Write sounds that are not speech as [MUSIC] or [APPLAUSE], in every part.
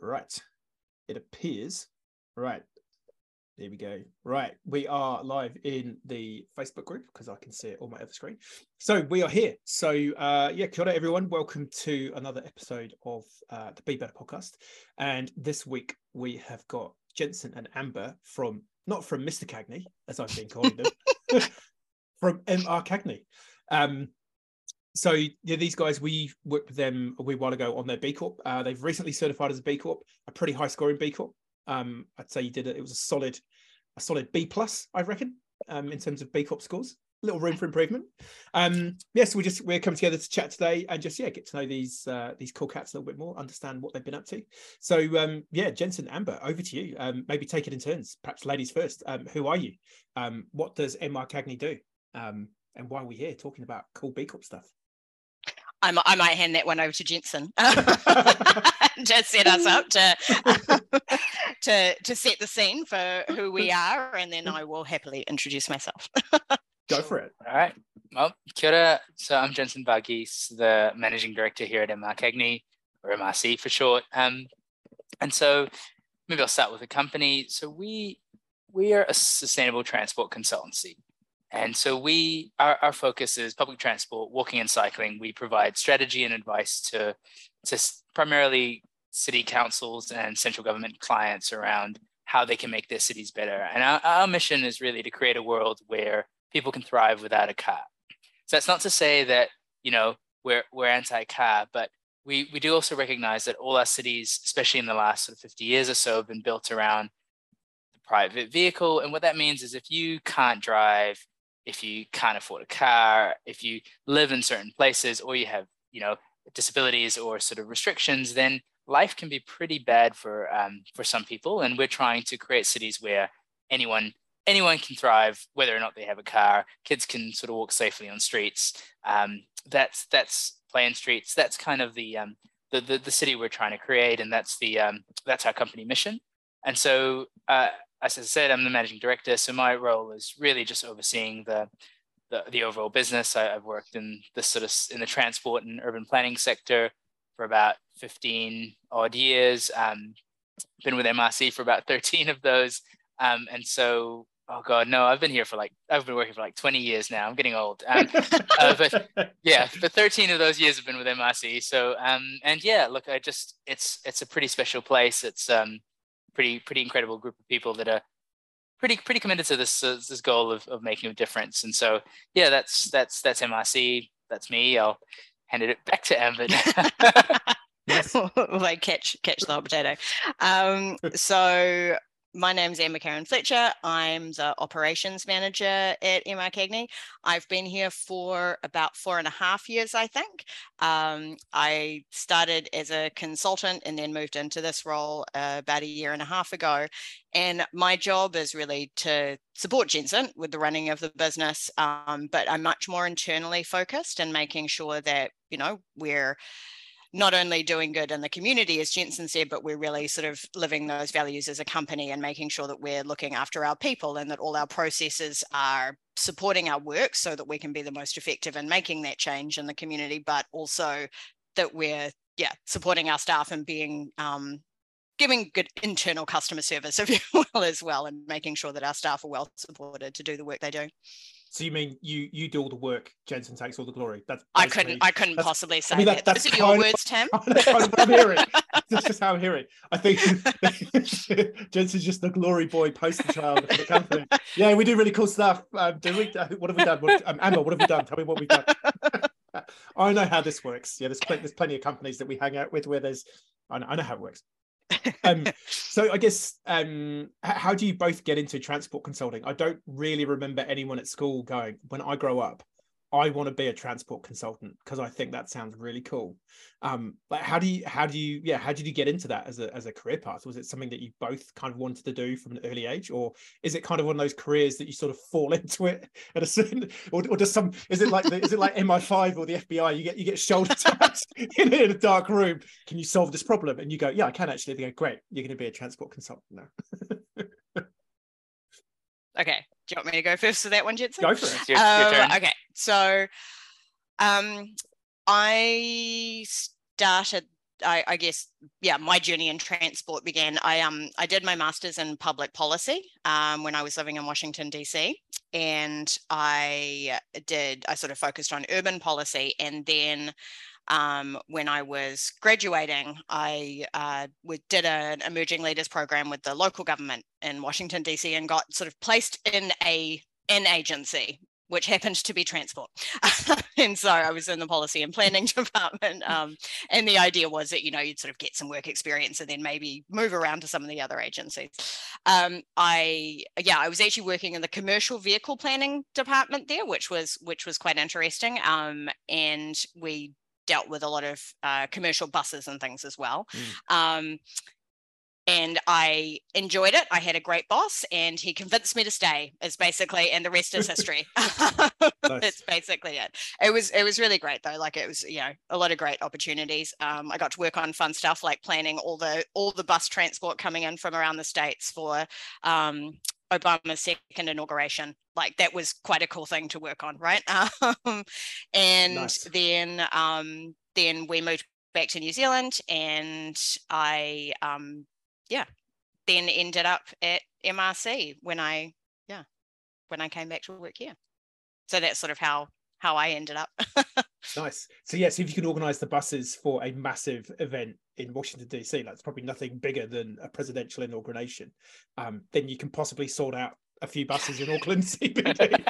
Right. It appears. Right. There we go. Right. We are live in the Facebook group because I can see it on my other screen. So we are here. So uh yeah, kia ora everyone. Welcome to another episode of uh the Be Better podcast. And this week we have got Jensen and Amber from not from Mr. Cagney, as I've been calling them, [LAUGHS] [LAUGHS] from MR Cagney. Um so yeah, these guys we worked with them a wee while ago on their B Corp. Uh, they've recently certified as a B Corp, a pretty high scoring B Corp. Um, I'd say you did it. It was a solid, a solid B plus, I reckon, um, in terms of B Corp scores. A little room for improvement. Um, yes, yeah, so we just we're coming together to chat today and just yeah get to know these uh, these cool cats a little bit more, understand what they've been up to. So um, yeah, Jensen, Amber, over to you. Um, maybe take it in turns. Perhaps ladies first. Um, who are you? What does MR Cagney do? And why are we here talking about cool B Corp stuff? I, I might hand that one over to Jensen. [LAUGHS] [LAUGHS] Just set us up to, [LAUGHS] to to set the scene for who we are, and then I will happily introduce myself. Go for it. All right. Well, kia ora. So I'm Jensen Varghese, the managing director here at MR Cagney, or MRC for short. Um, and so maybe I'll start with the company. So we we are a sustainable transport consultancy. And so we, our, our focus is public transport, walking and cycling. We provide strategy and advice to, to primarily city councils and central government clients around how they can make their cities better. And our, our mission is really to create a world where people can thrive without a car. So that's not to say that, you know, we're, we're anti-car, but we, we do also recognize that all our cities, especially in the last sort of 50 years or so, have been built around the private vehicle. And what that means is if you can't drive, if you can't afford a car, if you live in certain places, or you have, you know, disabilities or sort of restrictions, then life can be pretty bad for um, for some people. And we're trying to create cities where anyone anyone can thrive, whether or not they have a car. Kids can sort of walk safely on streets. Um, that's that's playing streets. That's kind of the, um, the, the the city we're trying to create, and that's the um, that's our company mission. And so uh, as I said, I'm the managing director, so my role is really just overseeing the the, the overall business. I, have worked in this sort of in the transport and urban planning sector for about 15 odd years. Um, been with MRC for about [LAUGHS] 13 of those, um, and so oh god, no, I've been here for like I've been working for like 20 years now. I'm getting old, um, uh, but [LAUGHS] yeah, but 13 of those years have been with MRC. So um, and yeah, look, I just it's it's a pretty special place. It's um pretty pretty incredible group of people that are pretty pretty committed to this uh, this goal of, of making a difference. And so yeah, that's that's that's MRC. That's me. I'll hand it back to Amber. [LAUGHS] [LAUGHS] yes. like catch catch the hot potato. Um, so my name's Amber Karen Fletcher. I'm the operations manager at MR Cagney. I've been here for about four and a half years, I think. Um, I started as a consultant and then moved into this role uh, about a year and a half ago. And my job is really to support Jensen with the running of the business, um, but I'm much more internally focused and making sure that, you know, we're not only doing good in the community, as Jensen said, but we're really sort of living those values as a company and making sure that we're looking after our people and that all our processes are supporting our work so that we can be the most effective in making that change in the community, but also that we're yeah supporting our staff and being um, giving good internal customer service, if you [LAUGHS] will, as well, and making sure that our staff are well supported to do the work they do. So you mean you you do all the work, Jensen takes all the glory? That's I couldn't I couldn't possibly say I mean, that. That's your words, Tim. That's kind of I'm hearing. That's just how I'm hearing. I think [LAUGHS] Jensen's just the glory boy poster child for the company. [LAUGHS] Yeah, we do really cool stuff. Um, do we, uh, what have we done? What, um, Amber, what have we done? Tell me what we've done. [LAUGHS] I know how this works. Yeah, there's plenty, there's plenty of companies that we hang out with where there's I know, I know how it works um, so I guess um, how do you both get into transport consulting? I don't really remember anyone at school going when I grow up. I want to be a transport consultant because I think that sounds really cool. Um, like how do you how do you yeah how did you get into that as a as a career path? Was it something that you both kind of wanted to do from an early age, or is it kind of one of those careers that you sort of fall [LAUGHS] into it at a certain or, or does some is it like the, is it like MI5 or the FBI? You get you get shoulder [LAUGHS] tapped in, in a dark room. Can you solve this problem? And you go, yeah, I can actually. They go, great, you're going to be a transport consultant now. [LAUGHS] okay, do you want me to go first for that one, Jensen? Go for it. Your, um, okay, so um, I started I, I, guess yeah my journey in transport began i um i did my masters in public policy um, when i was living in washington dc and i did i sort of focused on urban policy and then um, when I was graduating, I uh, did an emerging leaders program with the local government in Washington DC and got sort of placed in a an agency which happened to be transport. [LAUGHS] and so I was in the policy and planning [LAUGHS] department. Um, and the idea was that, you know, you'd sort of get some work experience and then maybe move around to some of the other agencies. Um, I, yeah, I was actually working in the commercial vehicle planning department there, which was, which was quite interesting. Um, and we dealt with a lot of uh, commercial buses and things as well. Mm. Um, and I enjoyed it. I had a great boss, and he convinced me to stay. Is basically, and the rest is [LAUGHS] history. [LAUGHS] That's basically it. It was it was really great though. Like it was, you know, a lot of great opportunities. Um, I got to work on fun stuff like planning all the all the bus transport coming in from around the states for um, Obama's second inauguration. Like that was quite a cool thing to work on, right? [LAUGHS] Um, and nice. then um, then we moved back to New Zealand, and I um, yeah, then ended up at MRC when I yeah when I came back to work here. So that's sort of how how I ended up. [LAUGHS] nice. So yes, if you can organise the buses for a massive event in Washington DC, that's probably nothing bigger than a presidential inauguration. Um, then you can possibly sort out a few buses in Auckland [LAUGHS] CBD.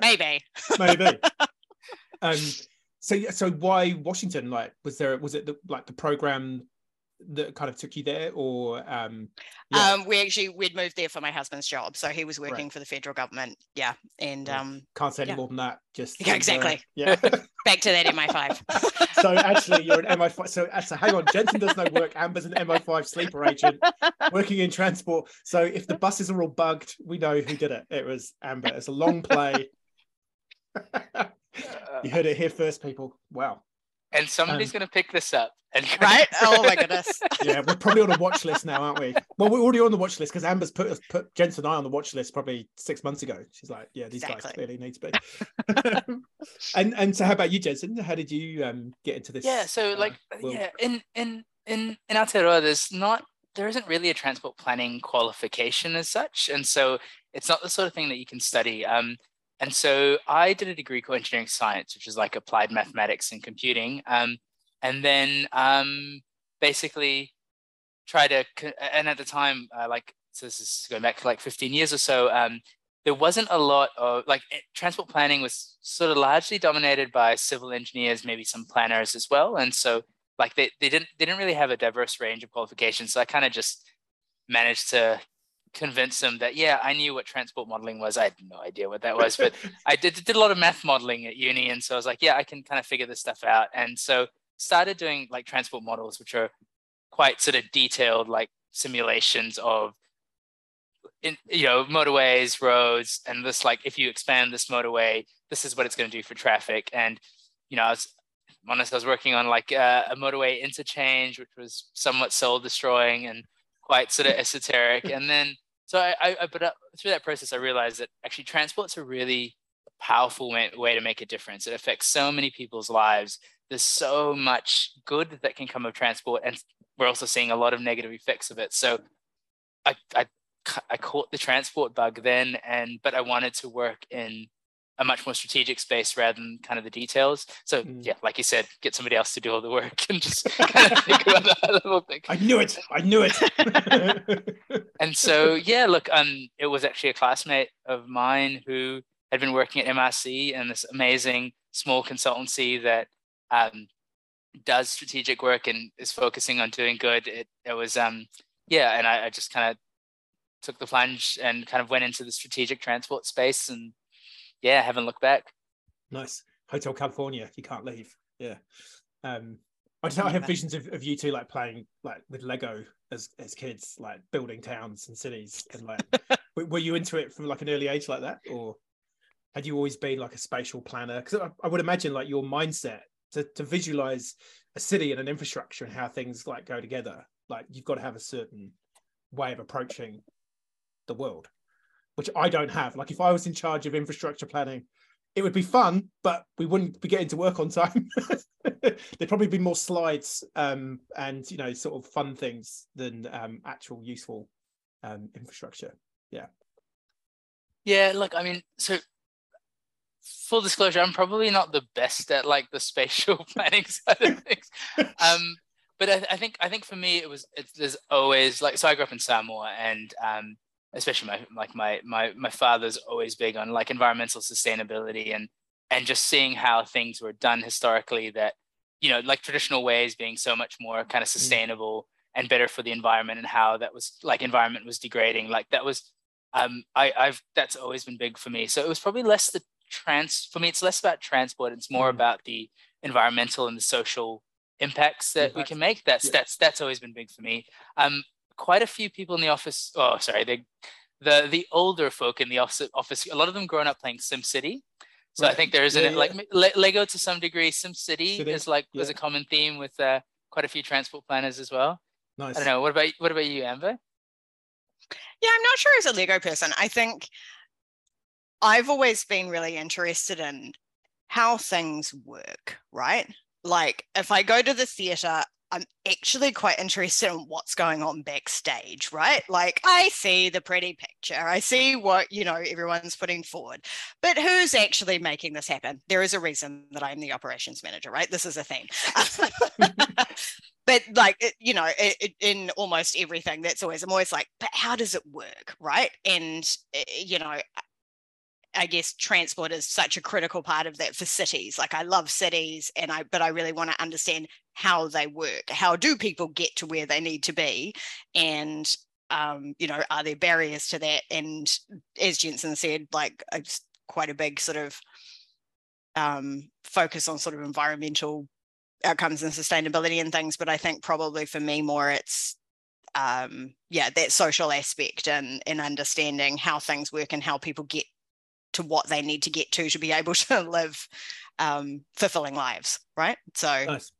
Maybe. Maybe. [LAUGHS] Um, so so why Washington? Like, was there was it the, like the program that kind of took you there or um yeah. um we actually we'd moved there for my husband's job so he was working right. for the federal government yeah and um can't say any yeah. more than that just yeah exactly. uh, yeah. [LAUGHS] Back to that mi5 [LAUGHS] so actually you're an mi5 so so hang on jensen does no work amber's an mi5 sleeper agent working in transport. So if the buses are all bugged we know who did it. It was amber. It's a long play. [LAUGHS] You heard it here first people. Wow and somebody's um, going to pick this up. And right? [LAUGHS] Oh my goodness. [LAUGHS] yeah, we're probably on a watch list now, aren't we? Well, we're already on the watch list because Amber's put put Jensen and I on the watch list probably six months ago. She's like, yeah, these exactly. guys clearly need to be. [LAUGHS] and and so, how about you, Jensen? How did you um, get into this? Yeah, so uh, like, yeah, in in in in Aotearoa, there's not there isn't really a transport planning qualification as such, and so it's not the sort of thing that you can study. Um, and so I did a degree called engineering science, which is like applied mathematics and computing. Um, and then um, basically try to, and at the time, uh, like, so this is going back to like 15 years or so, um, there wasn't a lot of like eh, transport planning was sort of largely dominated by civil engineers, maybe some planners as well. And so like they, they didn't they didn't really have a diverse range of qualifications. So I kind of just managed to convince them that yeah i knew what transport modeling was. I had no idea what that was but [LAUGHS] i did, did a lot of math modeling at uni and so i was like yeah i can kind of figure this stuff out. And so started doing like transport models which are quite sort of detailed like simulations of in, you know motorways roads and this like if you expand this motorway this is what it's going to do for traffic. And you know i was honest i was working on like uh, a motorway interchange which was somewhat soul destroying and quite sort of esoteric. And then so I, I but uh, through that process, I realized that actually transport's a really powerful way, way to make a difference. It affects so many people's lives. There's so much good that can come of transport, and we're also seeing a lot of negative effects of it. So I, I, I caught the transport bug then, and but I wanted to work in a much more strategic space rather than kind of the details. So mm. yeah, like you said, get somebody else to do all the work [LAUGHS] and just kind of [LAUGHS] think about the [LAUGHS] level thing. I knew it. I knew it. and so yeah, look, um, it was actually a classmate of mine who had been working at MRC and this amazing small consultancy that um, does strategic work and is focusing on doing good. It, it was um, yeah, and I, I just kind of took the plunge and kind of went into the strategic transport space and yeah, haven't looked back. Nice. Hotel California, you can't leave. Yeah. Um, I just I have visions of, of you two like playing like with Lego as as kids, like building towns and cities. And like, [LAUGHS] were you into it from like an early age like that, or had you always been like a spatial planner? Because I, I, would imagine like your mindset to to visualize a city and an infrastructure and how things like go together. Like you've got to have a certain way of approaching the world which I don't have. Like if I was in charge of infrastructure planning it would be fun, but we wouldn't be getting to work on time. [LAUGHS] There'd probably be more slides um, and you know sort of fun things than um, actual useful um, infrastructure. Yeah. Yeah, look, I mean, so full disclosure, I'm probably not the best at like the spatial [LAUGHS] planning side of things. Um, but I, I, think I think for me it was it's, there's always like so I grew up in Samoa and um, especially my like my my my father's always big on like environmental sustainability and and just seeing how things were done historically that you know like traditional ways being so much more kind of mm. sustainable and better for the environment and how that was like environment was degrading like that was um I I've that's always been big for me so it was probably less the trans for me it's less about transport it's more mm. about the environmental and the social impacts that impacts. we can make that's yeah. that's that's always been big for me um quite a few people in the office oh sorry the the the older folk in the office office a lot of them grown up playing sim city so right. i think there is yeah, yeah. like lego to some degree sim city, city. is like is a common theme with uh, quite a few transport planners as well nice i don't know what about what about you amber yeah i'm not sure as a lego person i think I've always been really interested in how things work, right? Like if I go to the theater, I'm actually quite interested in what's going on backstage, right? Like I see the pretty picture, I see what, you know, everyone's putting forward, but who's actually making this happen? There is a reason that I'm the operations manager, right? This is a theme. [LAUGHS] but like you know it, in almost everything that's always i'm always like but how does it work right and eh, you know I guess transport is such a critical part of that for cities. Like I love cities and I but I really want to understand how they work. How do people get to where they need to be? And um, you know, are there barriers to that? And as Jensen said, like it's quite a big sort of um, focus on sort of environmental outcomes and sustainability and things. But I think probably for me more it's um, yeah, that social aspect and and understanding how things work and how people get to what they need to get to to be able [LAUGHS] to live um, fulfilling lives, right? So, nice.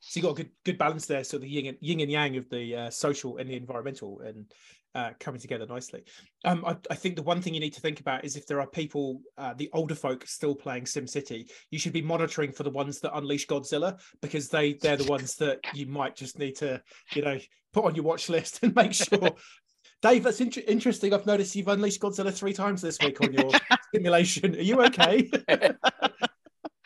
So you got a good good balance there. So the yin and yin and yang of the uh, social and the environmental and uh, coming together nicely. Um, I, I, think the one thing you need to think about is if there are people, uh, the older folk still playing SimCity, you should be monitoring for the ones that unleash Godzilla because they they're the ones that you might just need to, you know, put on your watch list and make sure [LAUGHS] Dave, that's in- interesting. I've noticed you've unleashed Godzilla three times this week on your [LAUGHS] simulation. Are you okay? [LAUGHS]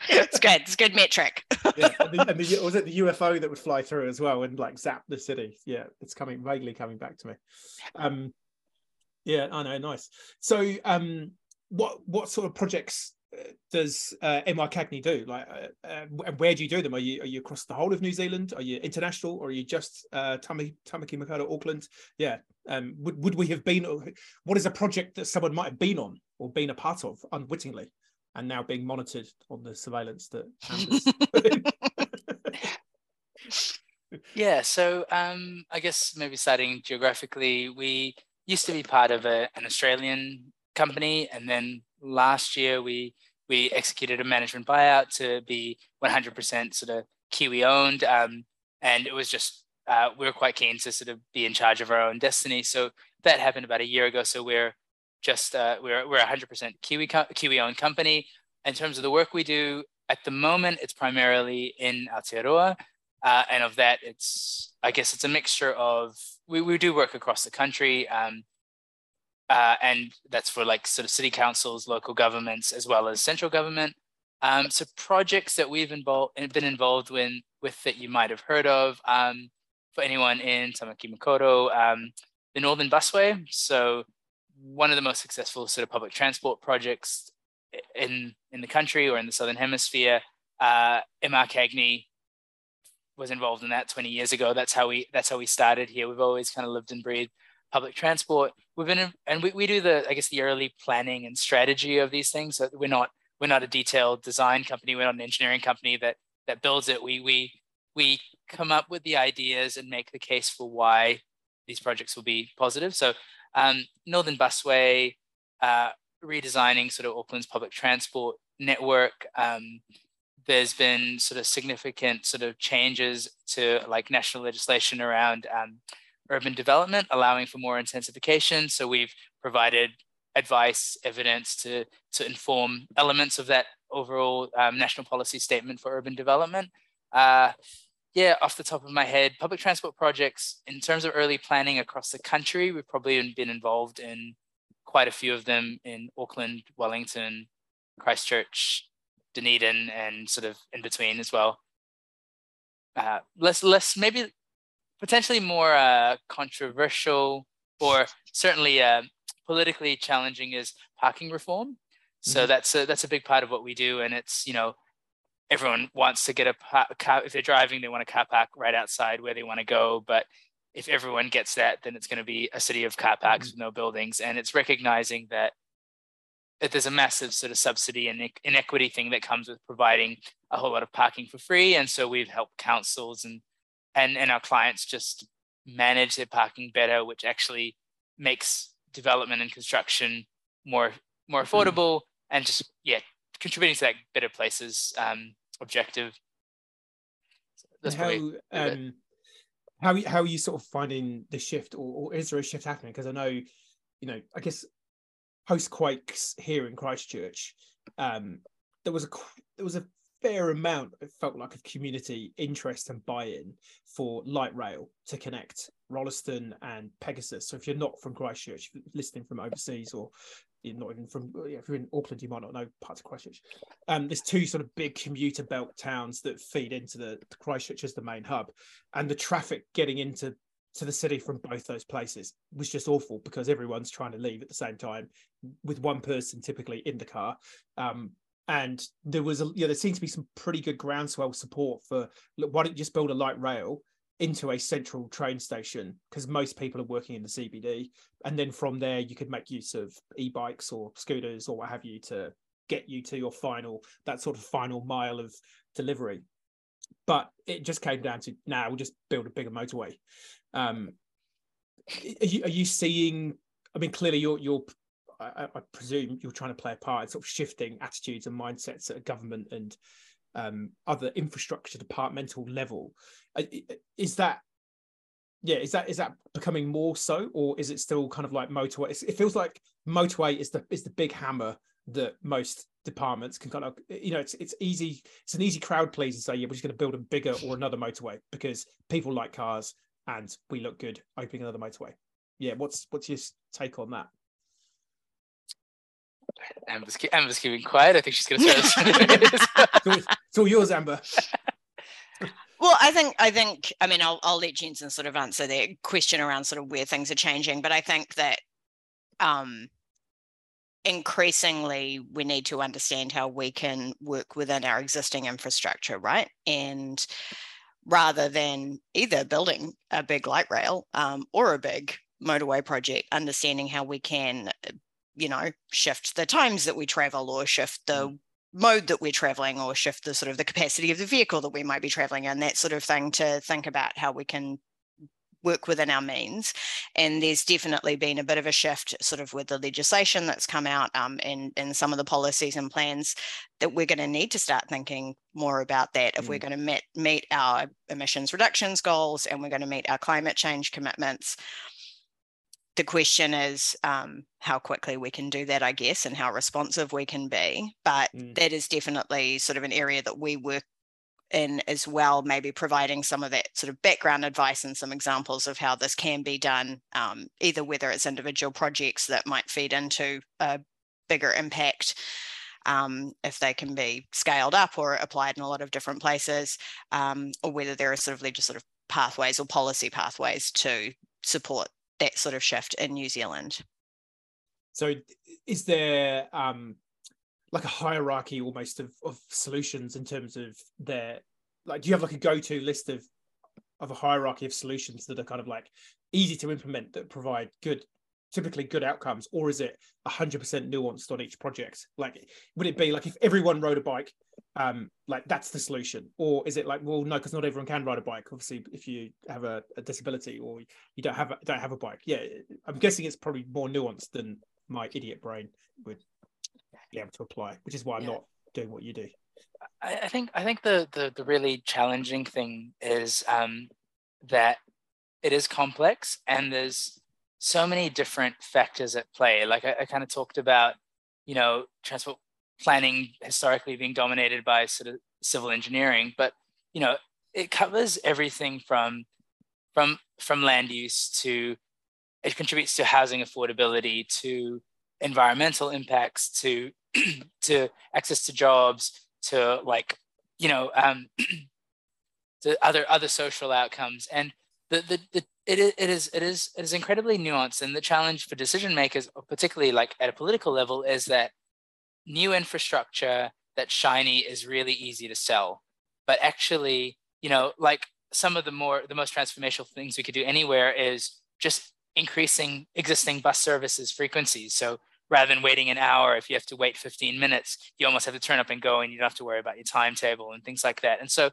it's good. It's good metric. [LAUGHS] yeah, and, the, and the, [LAUGHS] was it the UFO that would fly through as well and like zap the city? Yeah, it's coming vaguely coming back to me. Um, yeah, I know. Nice. So, um, what what sort of projects does uh, MR Cagney do? Like, uh, uh, where do you do them? Are you are you across the whole of New Zealand? Are you international, or are you just uh, Tamaki Makaurau, Auckland? Yeah. Um, would would we have been? What is a project that someone might have been on or been a part of unwittingly, and now being monitored on the surveillance that? [LAUGHS] [LAUGHS] yeah. So um, I guess maybe starting geographically, we used to be part of a, an Australian company, and then last year we we executed a management buyout to be 100% sort of Kiwi owned, um, and it was just uh, we were quite keen to sort of be in charge of our own destiny. So that happened about a year ago. So we're just uh, we're we're 100% Kiwi Kiwi owned company. In terms of the work we do at the moment, it's primarily in Aotearoa. Uh, and of that, it's I guess it's a mixture of we, we do work across the country. Um, uh, and that's for like sort of city councils, local governments, as well as central government. Um, so projects that we've involved been involved with, with that you might have heard of. Um, for anyone in Tamaki Makaurau, um, the Northern Busway. So one of the most successful sort of public transport projects in in the country or in the southern hemisphere. Uh, MR Cagney was involved in that 20 years ago. That's how we that's how we started here. We've always kind of lived and breathed public transport. We've been, in, and we, we do the, I guess, the early planning and strategy of these things. So we're not, we're not a detailed design company. We're not an engineering company that that builds it. We we we come up with the ideas and make the case for why these projects will be positive. So um, Northern Busway, uh, redesigning sort of Auckland's public transport network. Um, there's been sort of significant sort of changes to like national legislation around um, urban development, allowing for more intensification. So we've provided advice, evidence to to inform elements of that overall um, national policy statement for urban development. Uh, yeah, off the top of my head, public transport projects in terms of early planning across the country, we've probably been involved in quite a few of them in Auckland, Wellington, Christchurch, Dunedin, and sort of in between as well. Uh, less, less, maybe potentially more uh, controversial or certainly uh, politically challenging is parking reform. So mm-hmm. that's a, that's a big part of what we do, and it's you know everyone wants to get a car if they're driving they want a car park right outside where they want to go but if everyone gets that then it's going to be a city of car parks mm-hmm. with no buildings and it's recognizing that that there's a massive sort of subsidy and inequity thing that comes with providing a whole lot of parking for free and so we've helped councils and and and our clients just manage their parking better which actually makes development and construction more more mm-hmm. affordable mm-hmm. and just yeah contributing to that better places um, objective. So that's how, um, how how are you sort of finding the shift, or, or is there a shift happening? Because I know, you know, I guess post quakes here in Christchurch, um, there was a there was a fair amount it felt like of community interest and buy-in for light rail to connect Rolleston and Pegasus. So if you're not from Christchurch, listening from overseas or not even from if you're in Auckland, you might not know parts of Christchurch. Um, there's two sort of big commuter belt towns that feed into the, the Christchurch as the main hub, and the traffic getting into to the city from both those places was just awful because everyone's trying to leave at the same time with one person typically in the car. Um, and there was a yeah, there seems to be some pretty good groundswell support for look, why don't you just build a light rail into a central train station because most people are working in the CBD, and then from there you could make use of e-bikes or scooters or what have you to get you to your final that sort of final mile of delivery. But it just came down to now we'll just build a bigger motorway. Um, are you, are you seeing? I mean, clearly you're you're I, I, presume you're trying to play a part in sort of shifting attitudes and mindsets at government and um, other infrastructure departmental level. Uh, is that yeah is that is that becoming more so or is it still kind of like motorway? It feels like motorway is the is the big hammer that most departments can kind of you know it's it's easy it's an easy crowd please to say yeah we're just going to build a bigger or another motorway because people like cars and we look good opening another motorway. Yeah what's what's your take on that Amber's, Amber's keeping quiet. I think she's going to start. it's all yours, Amber. Well, I think I think I mean I'll I'll let Jensen sort of answer that question around sort of where things are changing, but I think that um, increasingly we need to understand how we can work within our existing infrastructure, right? And rather than either building a big light rail um, or a big motorway project, understanding how we can you know shift the times that we travel or shift the mm. mode that we're traveling or shift the sort of the capacity of the vehicle that we might be traveling in that sort of thing to think about how we can work within our means and there's definitely been a bit of a shift sort of with the legislation that's come out um, and, and some of the policies and plans that we're going to need to start thinking more about that if mm. we're going to meet, meet our emissions reductions goals and we're going to meet our climate change commitments the question is um, how quickly we can do that, I guess, and how responsive we can be. But mm. that is definitely sort of an area that we work in as well, maybe providing some of that sort of background advice and some examples of how this can be done, um, either whether it's individual projects that might feed into a bigger impact. Um, if they can be scaled up or applied in a lot of different places, um, or whether there are sort of legislative pathways or policy pathways to support that sort of shift in New Zealand. So, is there um, like a hierarchy almost of, of solutions in terms of their like? Do you have like a go-to list of of a hierarchy of solutions that are kind of like easy to implement that provide good typically good outcomes or is it 100% nuanced on each project? Like would it be like if everyone rode a bike um like that's the solution? Or is it like well no because not everyone can ride a bike. Obviously if you have a, a disability or you don't have a, don't have a bike. Yeah i'm guessing it's probably more nuanced than my idiot brain would be able to apply which is why i'm yeah. not doing what you do. I, I think i think the, the the really challenging thing is um that it is complex and there's so many different factors at play. Like I, I kind of talked about, you know, transport planning historically being dominated by sort of civil engineering, but you know, it covers everything from from from land use to it contributes to housing affordability to environmental impacts to [CLEARS THROAT] to access to jobs to like you know um, [CLEARS THROAT] to other other social outcomes and the the, the it is, it is it is it is incredibly nuanced and the challenge for decision makers uh, particularly like at a political level is that new infrastructure that's shiny is really easy to sell. But actually you know like some of the more the most transformational things we could do anywhere is just increasing existing bus services frequencies. So rather than waiting an hour if you have to wait 15 minutes you almost have to turn up and go and you don't have to worry about your timetable and things like that. And so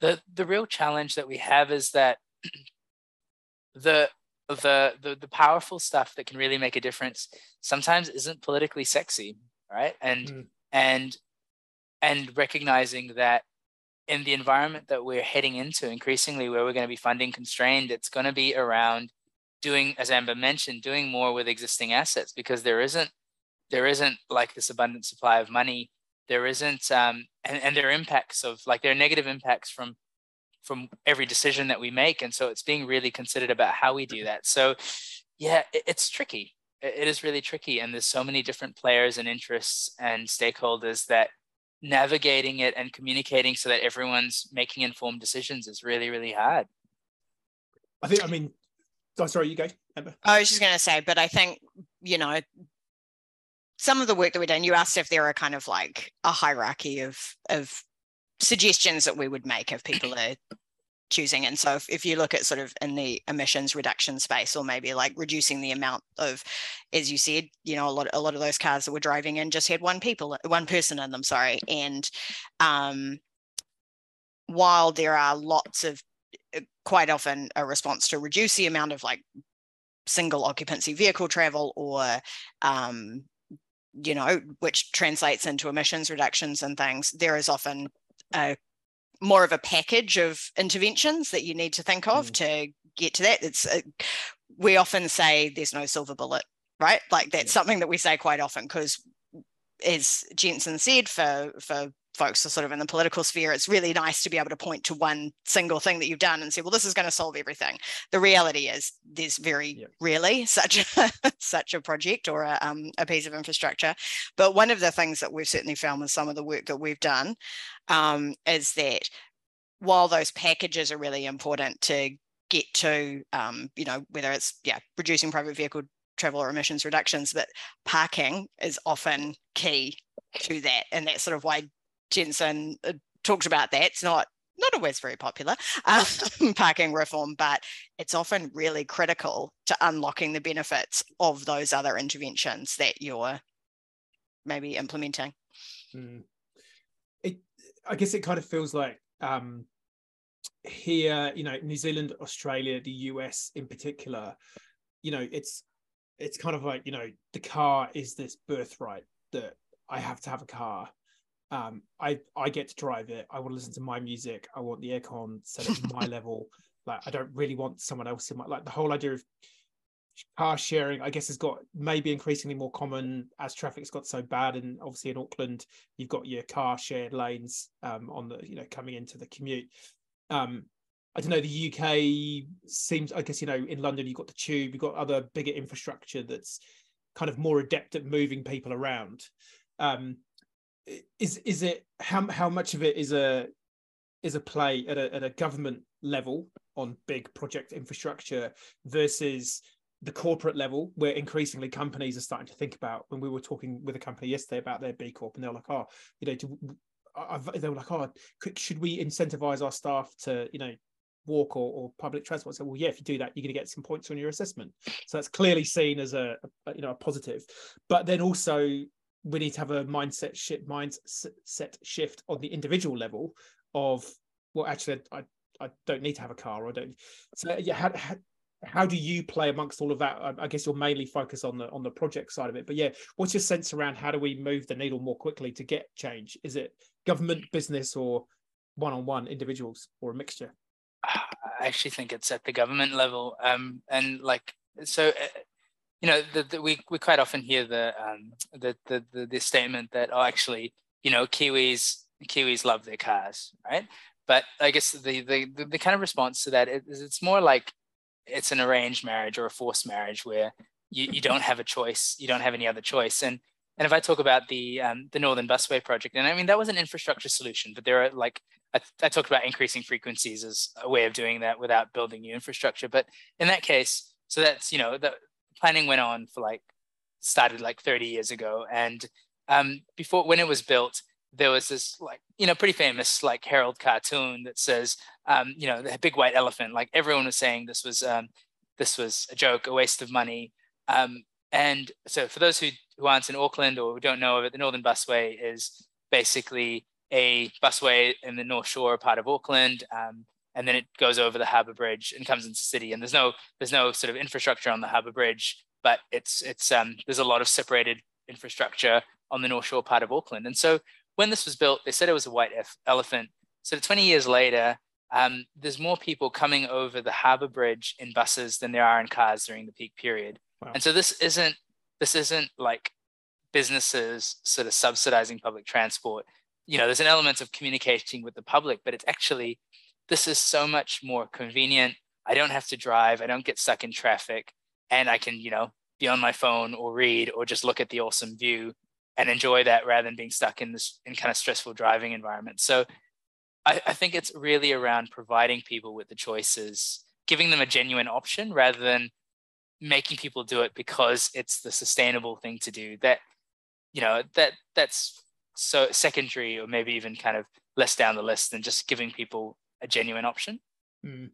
the the real challenge that we have is that the the the, the powerful stuff that can really make a difference sometimes isn't politically sexy right and mm. and and recognizing that in the environment that we're heading into increasingly where we're going to be funding constrained it's going to be around doing as amber mentioned doing more with existing assets because there isn't there isn't like this abundant supply of money there isn't um, and, and there are impacts of like there are negative impacts from from every decision that we make and so it's being really considered about how we do mm-hmm. that. So yeah it, it's tricky. It, it is really tricky and there's so many different players and interests and stakeholders that navigating it and communicating so that everyone's making informed decisions is really really hard. I think i mean oh, sorry you go Amber. i was just going to say but i think you know some of the work that we're doing you asked if there are kind of like a hierarchy of of suggestions that we would make if people are choosing. And so if, if you look at sort of in the emissions reduction space, or maybe like reducing the amount of, as you said, you know, a lot a lot of those cars that were driving in just had one people, one person in them, sorry. And um, while there are lots of uh, quite often a response to reduce the amount of like single occupancy vehicle travel or um, you know, which translates into emissions reductions and things, there is often a more of a package of interventions that you need to think of mm. to get to that. It's a, uh, we often say there's no silver bullet, right? Like that's yeah. something that we say quite often because, as Jensen said, for for folks are sort of in the political sphere, it's really nice to be able to point to one single thing that you've done and say, well, this is going to solve everything. The reality is there's very yep. rarely such a, [LAUGHS] such a project or a, um, a piece of infrastructure. But one of the things that we've certainly found with some of the work that we've done um, is that while those packages are really important to get to, um, you know, whether it's, yeah, reducing private vehicle travel or emissions reductions, but parking is often key to that. And that's sort of why Jensen uh, talked about that. It's not not always very popular um, [LAUGHS] parking reform, but it's often really critical to unlocking the benefits of those other interventions that you're maybe implementing. Mm. It, I guess it kind of feels like um, here, you know, New Zealand, Australia, the US in particular, you know, it's it's kind of like you know the car is this birthright that I have to have a car um, I I get to drive it. I want to listen to my music. I want the aircon set at my [LAUGHS] level. Like I don't really want someone else in my like the whole idea of car sharing. I guess has got maybe increasingly more common as traffic's got so bad. And obviously in Auckland, you've got your car shared lanes um, on the you know coming into the commute. Um, I don't know. The UK seems. I guess you know in London you've got the tube. You've got other bigger infrastructure that's kind of more adept at moving people around. Um, is is it how how much of it is a is a play at a at a government level on big project infrastructure versus the corporate level where increasingly companies are starting to think about when we were talking with a company yesterday about their b corp and they're like oh you know they were like oh should we incentivize our staff to you know walk or, or public transport? So well yeah if you do that you're going to get some points on your assessment. So that's clearly seen as a, a you know a positive. But then also we need to have a mindset shift mindset shift on the individual level of well actually I, I don't need to have a car I don't so yeah how, how, do you play amongst all of that? I, I guess you're mainly focused on the on the project side of it but yeah what's your sense around how do we move the needle more quickly to get change? Is it government business or one-on-one individuals or a mixture? [SIGHS] I actually think it's at the government level um and like so you know, the, the, we we quite often hear the, um, the the the the statement that oh, actually, you know, Kiwis Kiwis love their cars, right? But I guess the the the, the kind of response to that is it's more like it's an arranged marriage or a forced marriage where you, you don't have a choice, you don't have any other choice, and and if I talk about the um, the Northern Busway project, and I mean that was an infrastructure solution, but there are like I, I talked about increasing frequencies as a way of doing that without building new infrastructure. But in that case, so that's you know the planning went on for like started like 30 years ago, and um, before when it was built, there was this like you know pretty famous like Herald cartoon that says um, you know the big white elephant. Like everyone was saying this was um, this was a joke, a waste of money. Um, and so for those who, who aren't in Auckland or who don't know of it, the Northern Busway is basically a busway in the North Shore part of Auckland. Um, and then it goes over the harbour bridge and comes into the city. And there's no there's no sort of infrastructure on the harbour bridge, but it's it's um, there's a lot of separated infrastructure on the North Shore part of Auckland. And so when this was built, they said it was a white elephant. So 20 years later, um, there's more people coming over the harbour bridge in buses than there are in cars during the peak period. Wow. And so this isn't this isn't like businesses sort of subsidizing public transport. You know, there's an element of communicating with the public, but it's actually this is so much more convenient. I don't have to drive. I don't get stuck in traffic, and I can you know be on my phone or read or just look at the awesome view and enjoy that rather than being stuck in this in kind of stressful driving environment. So I, I think it's really around providing people with the choices, giving them a genuine option rather than making people do it because it's the sustainable thing to do that you know that that's so secondary or maybe even kind of less down the list than just giving people a genuine option mm.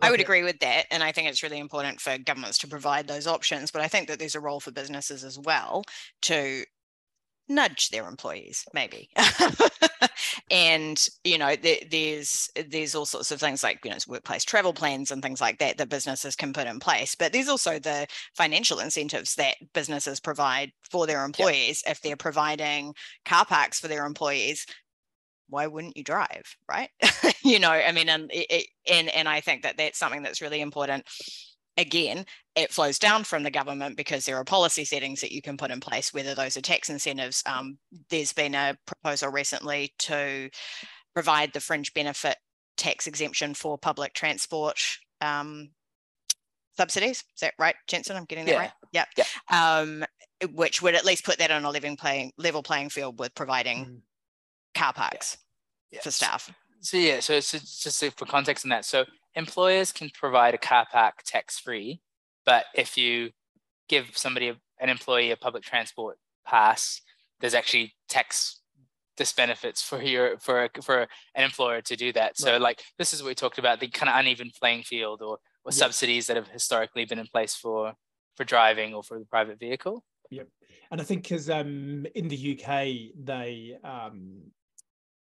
I would agree with that. And I think it's really important for governments to provide those options. But I think that there's a role for businesses as well to nudge their employees maybe [LAUGHS] and you know there, there's there's all sorts of things like you know workplace travel plans and things like that that businesses can put in place but there's also the financial incentives that businesses provide for their employees yep. if they're providing car parks for their employees why wouldn't you drive right [LAUGHS] you know i mean and it, and and i think that that's something that's really important again, it flows down from the government because there are policy settings that you can put in place, whether those are tax incentives. Um, there's been a proposal recently to provide the fringe benefit tax exemption for public transport um, subsidies. Is that right, Jensen? I'm getting that yeah. right? Yep. Yeah. Um, which would at least put that on a living playing level playing field with providing mm. Car parks yeah. for staff. So yeah, so it's just for context in that. So employers can provide a car park tax free, but if you give somebody, an employee, a public transport pass, there's actually tax disbenefits for your for for an employer to do that. So right. like this is what we talked about the kind of uneven playing field or or subsidies that have historically been in place for for driving or for the private vehicle. Yep. And I think because um, in the UK they um,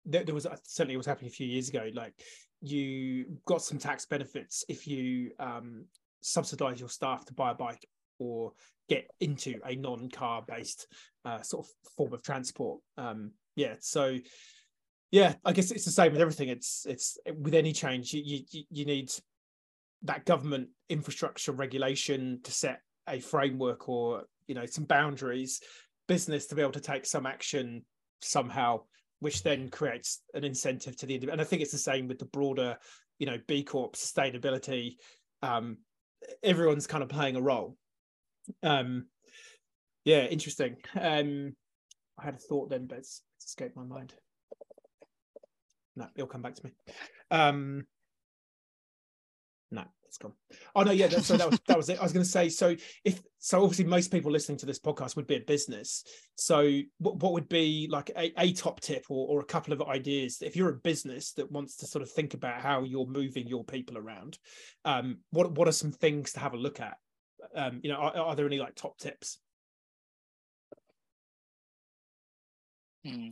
there, there was certainly it was happening a few years ago. Like you got some tax benefits if you um, subsidize your staff to buy a bike or get into a non-car based uh, sort of form of transport. Um, yeah, so yeah, I guess it's the same with everything. It's it's with any change, you you, you need that government infrastructure regulation to set a framework or you know some boundaries. Business to be able to take some action somehow which then creates an incentive to the individual. and I think it's the same with the broader, you know, B Corp sustainability. Um, everyone's kind of playing a role. Um, yeah, interesting. Um, I had a thought then, but it's, it's escaped my mind. No, it'll come back to me. Um, no, it's gone. Oh no, yeah. That, so that was that was it. I was going to say. So if so, obviously most people listening to this podcast would be a business. So what, what would be like a, a top tip or, or a couple of ideas if you're a business that wants to sort of think about how you're moving your people around? Um, what what are some things to have a look at? Um, you know, are, are there any like top tips? Hmm.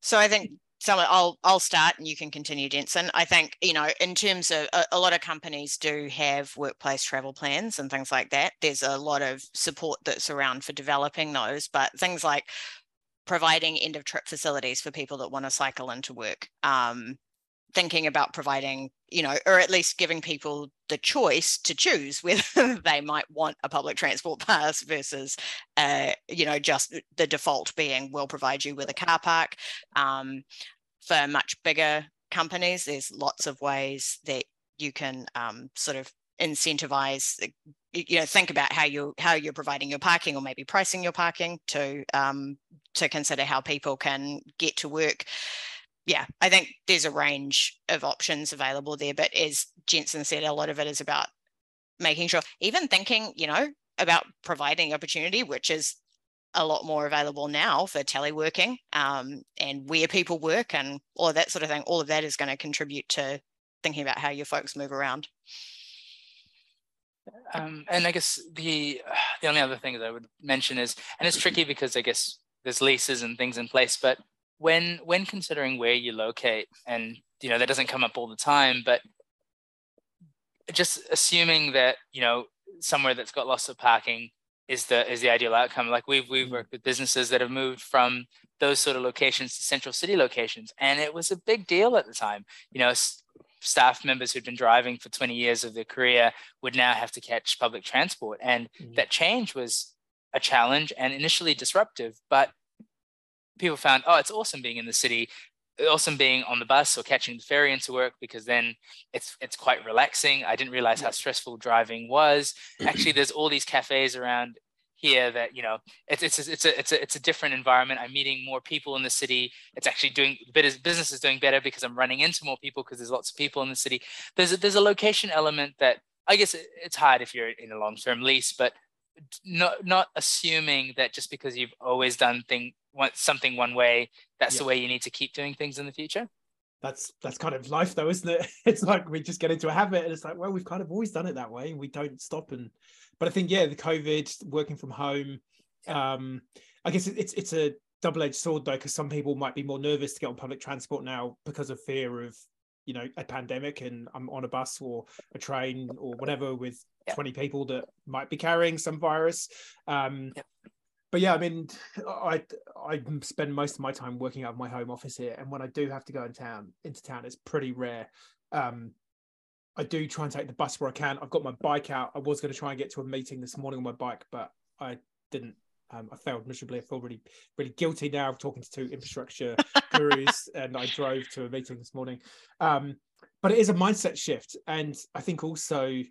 So I think so I'll I'll start and you can continue, Jensen. I think you know in terms of a, a, lot of companies do have workplace travel plans and things like that. There's a lot of support that's around for developing those, but things like providing end of trip facilities for people that want to cycle into work. Um, thinking about providing, you know, or at least giving people the choice to choose [LAUGHS] whether they might want a public transport [LAUGHS] pass versus, uh, you know, just the default being we'll provide you with a car park. Um, for much bigger companies, there's lots of ways that you can um, sort of incentivize you know think about how you how you're providing your parking or maybe pricing your parking to um, to consider how people can get to work yeah i think there's a range of options available there but as jensen said a lot of it is about making sure even thinking you know about providing opportunity which is a lot more available now for teleworking um, and where people work and all of that sort of thing. All of that is going to contribute to thinking about how your folks move around. Um, and I guess the the only other thing that I would mention is, and it's tricky because I guess there's leases and things in place, but when when considering where you locate, and you know that doesn't come up all the time, but just assuming that you know somewhere that's got lots of parking is the is the ideal outcome. Like we've we've mm-hmm. worked with businesses that have moved from those sort of locations to central city locations, and it was a big deal at the time. You know, staff members who'd been driving for 20 years of their career would now have to catch public transport. And mm-hmm. that change was a challenge and initially disruptive, but people found, oh, it's awesome being in the city, awesome being on the bus or catching the ferry into work because then it's it's quite relaxing. I didn't realize how stressful driving was. [CLEARS THROAT] Actually, there's all these cafes around here that you know it's it's it's a it's a it's a different environment. I'm meeting more people in the city. It's actually doing business is doing better because I'm running into more people because there's lots of people in the city. There's a, there's a location element that I guess it's hard if you're in a long term lease, but not not assuming that just because you've always done thing something one way, that's yeah. the way you need to keep doing things in the future? That's that's kind of life though isn't it? [LAUGHS] It's like we just get into a habit and it's like well we've kind of always done it that way and we don't stop and but I think yeah, the COVID, working from home, um, I guess it's it's a double-edged sword though, because some people might be more nervous to get on public transport now because of fear of you know a pandemic and I'm on a bus or a train or whatever with 20 people that might be carrying some virus. Um, But yeah, I mean, I I spend most of my time working out of my home office here, and when I do have to go in town into town, it's pretty rare. Um, I do try and take the bus where I can. I've got my bike out. I was going to try and get to a meeting this morning on my bike, but I didn't. Um, I failed miserably. I feel really, really guilty now of talking to two infrastructure [LAUGHS] gurus, and I drove to a meeting this morning. Um, but it is a mindset shift, and I think also,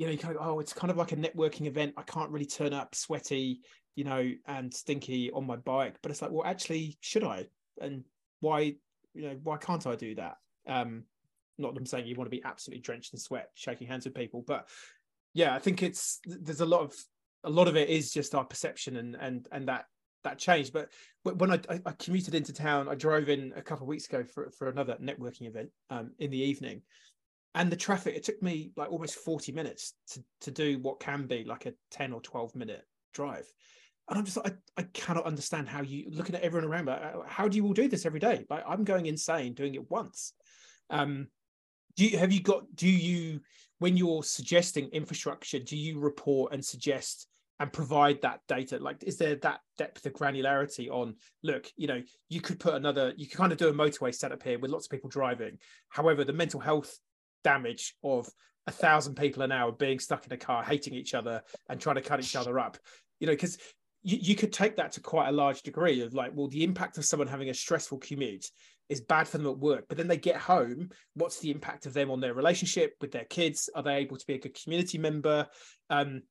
you know, you kind of oh, it's kind of like a networking event. I can't really turn up sweaty, you know, and stinky on my bike, but it's like, well, actually, should I? And why, you know, why can't I do that? Um, not them saying you want to be absolutely drenched in sweat shaking hands with people but yeah i think it's there's a lot of a lot of it is just our perception and and and that that changed but when I, I commuted into town i drove in a couple of weeks ago for, for another networking event um, in the evening and the traffic it took me like almost 40 minutes to, to do what can be like a 10 or 12 minute drive. And i'm just like I, I cannot understand how you looking at everyone around but how do you all do this every day? Like i'm going insane doing it once. Um do you have you got do you when you're suggesting infrastructure do you report and suggest and provide that data? Like is there that depth of granularity on look you know you could put another you could kind of do a motorway setup here with lots of people driving. However the mental health damage of a thousand people an hour being stuck in a car hating each other and trying to cut each other up. You know because you, you could take that to quite a large degree of like well the impact of someone having a stressful commute is bad for them at work but then they get home what's the impact of them on their relationship with their kids? Are they able to be a good community member? Um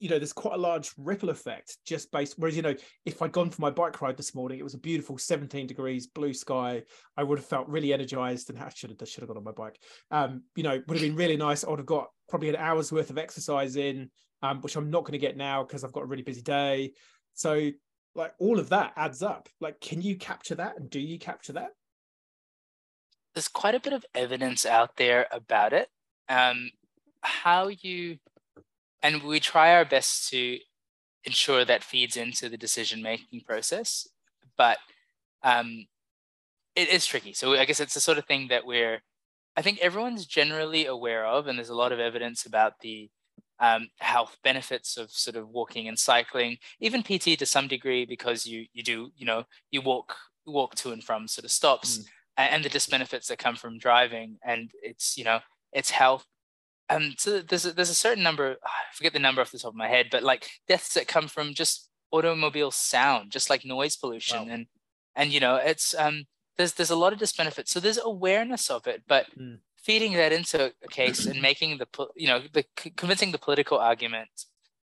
you know there's quite a large ripple effect just based whereas you know if i'd gone for my bike ride this morning it was a beautiful 17 degrees blue sky. I would have felt really energized and i should have should have got on my bike. Um you know would have been really nice. I would have got probably an hour's worth of exercise in um which i'm not going to get now because i've got a really busy day. So like all of that adds up. Like can you capture that? And do you capture that? There's quite a bit of evidence out there about it. Um, how you, and we try our best to ensure that feeds into the decision making process, but um, it is tricky. So I guess it's the sort of thing that we're, I think everyone's generally aware of, and there's a lot of evidence about the um, health benefits of sort of walking and cycling, even PT to some degree, because you you do you know you walk walk to and from sort of stops. Mm and the disbenefits that come from driving and it's you know it's health um so there's a, there's a certain number i forget the number off the top of my head but like deaths that come from just automobile sound just like noise pollution wow. and and you know it's um there's there's a lot of disbenefits so there's awareness of it but mm. feeding that into a case and making the you know the convincing the political argument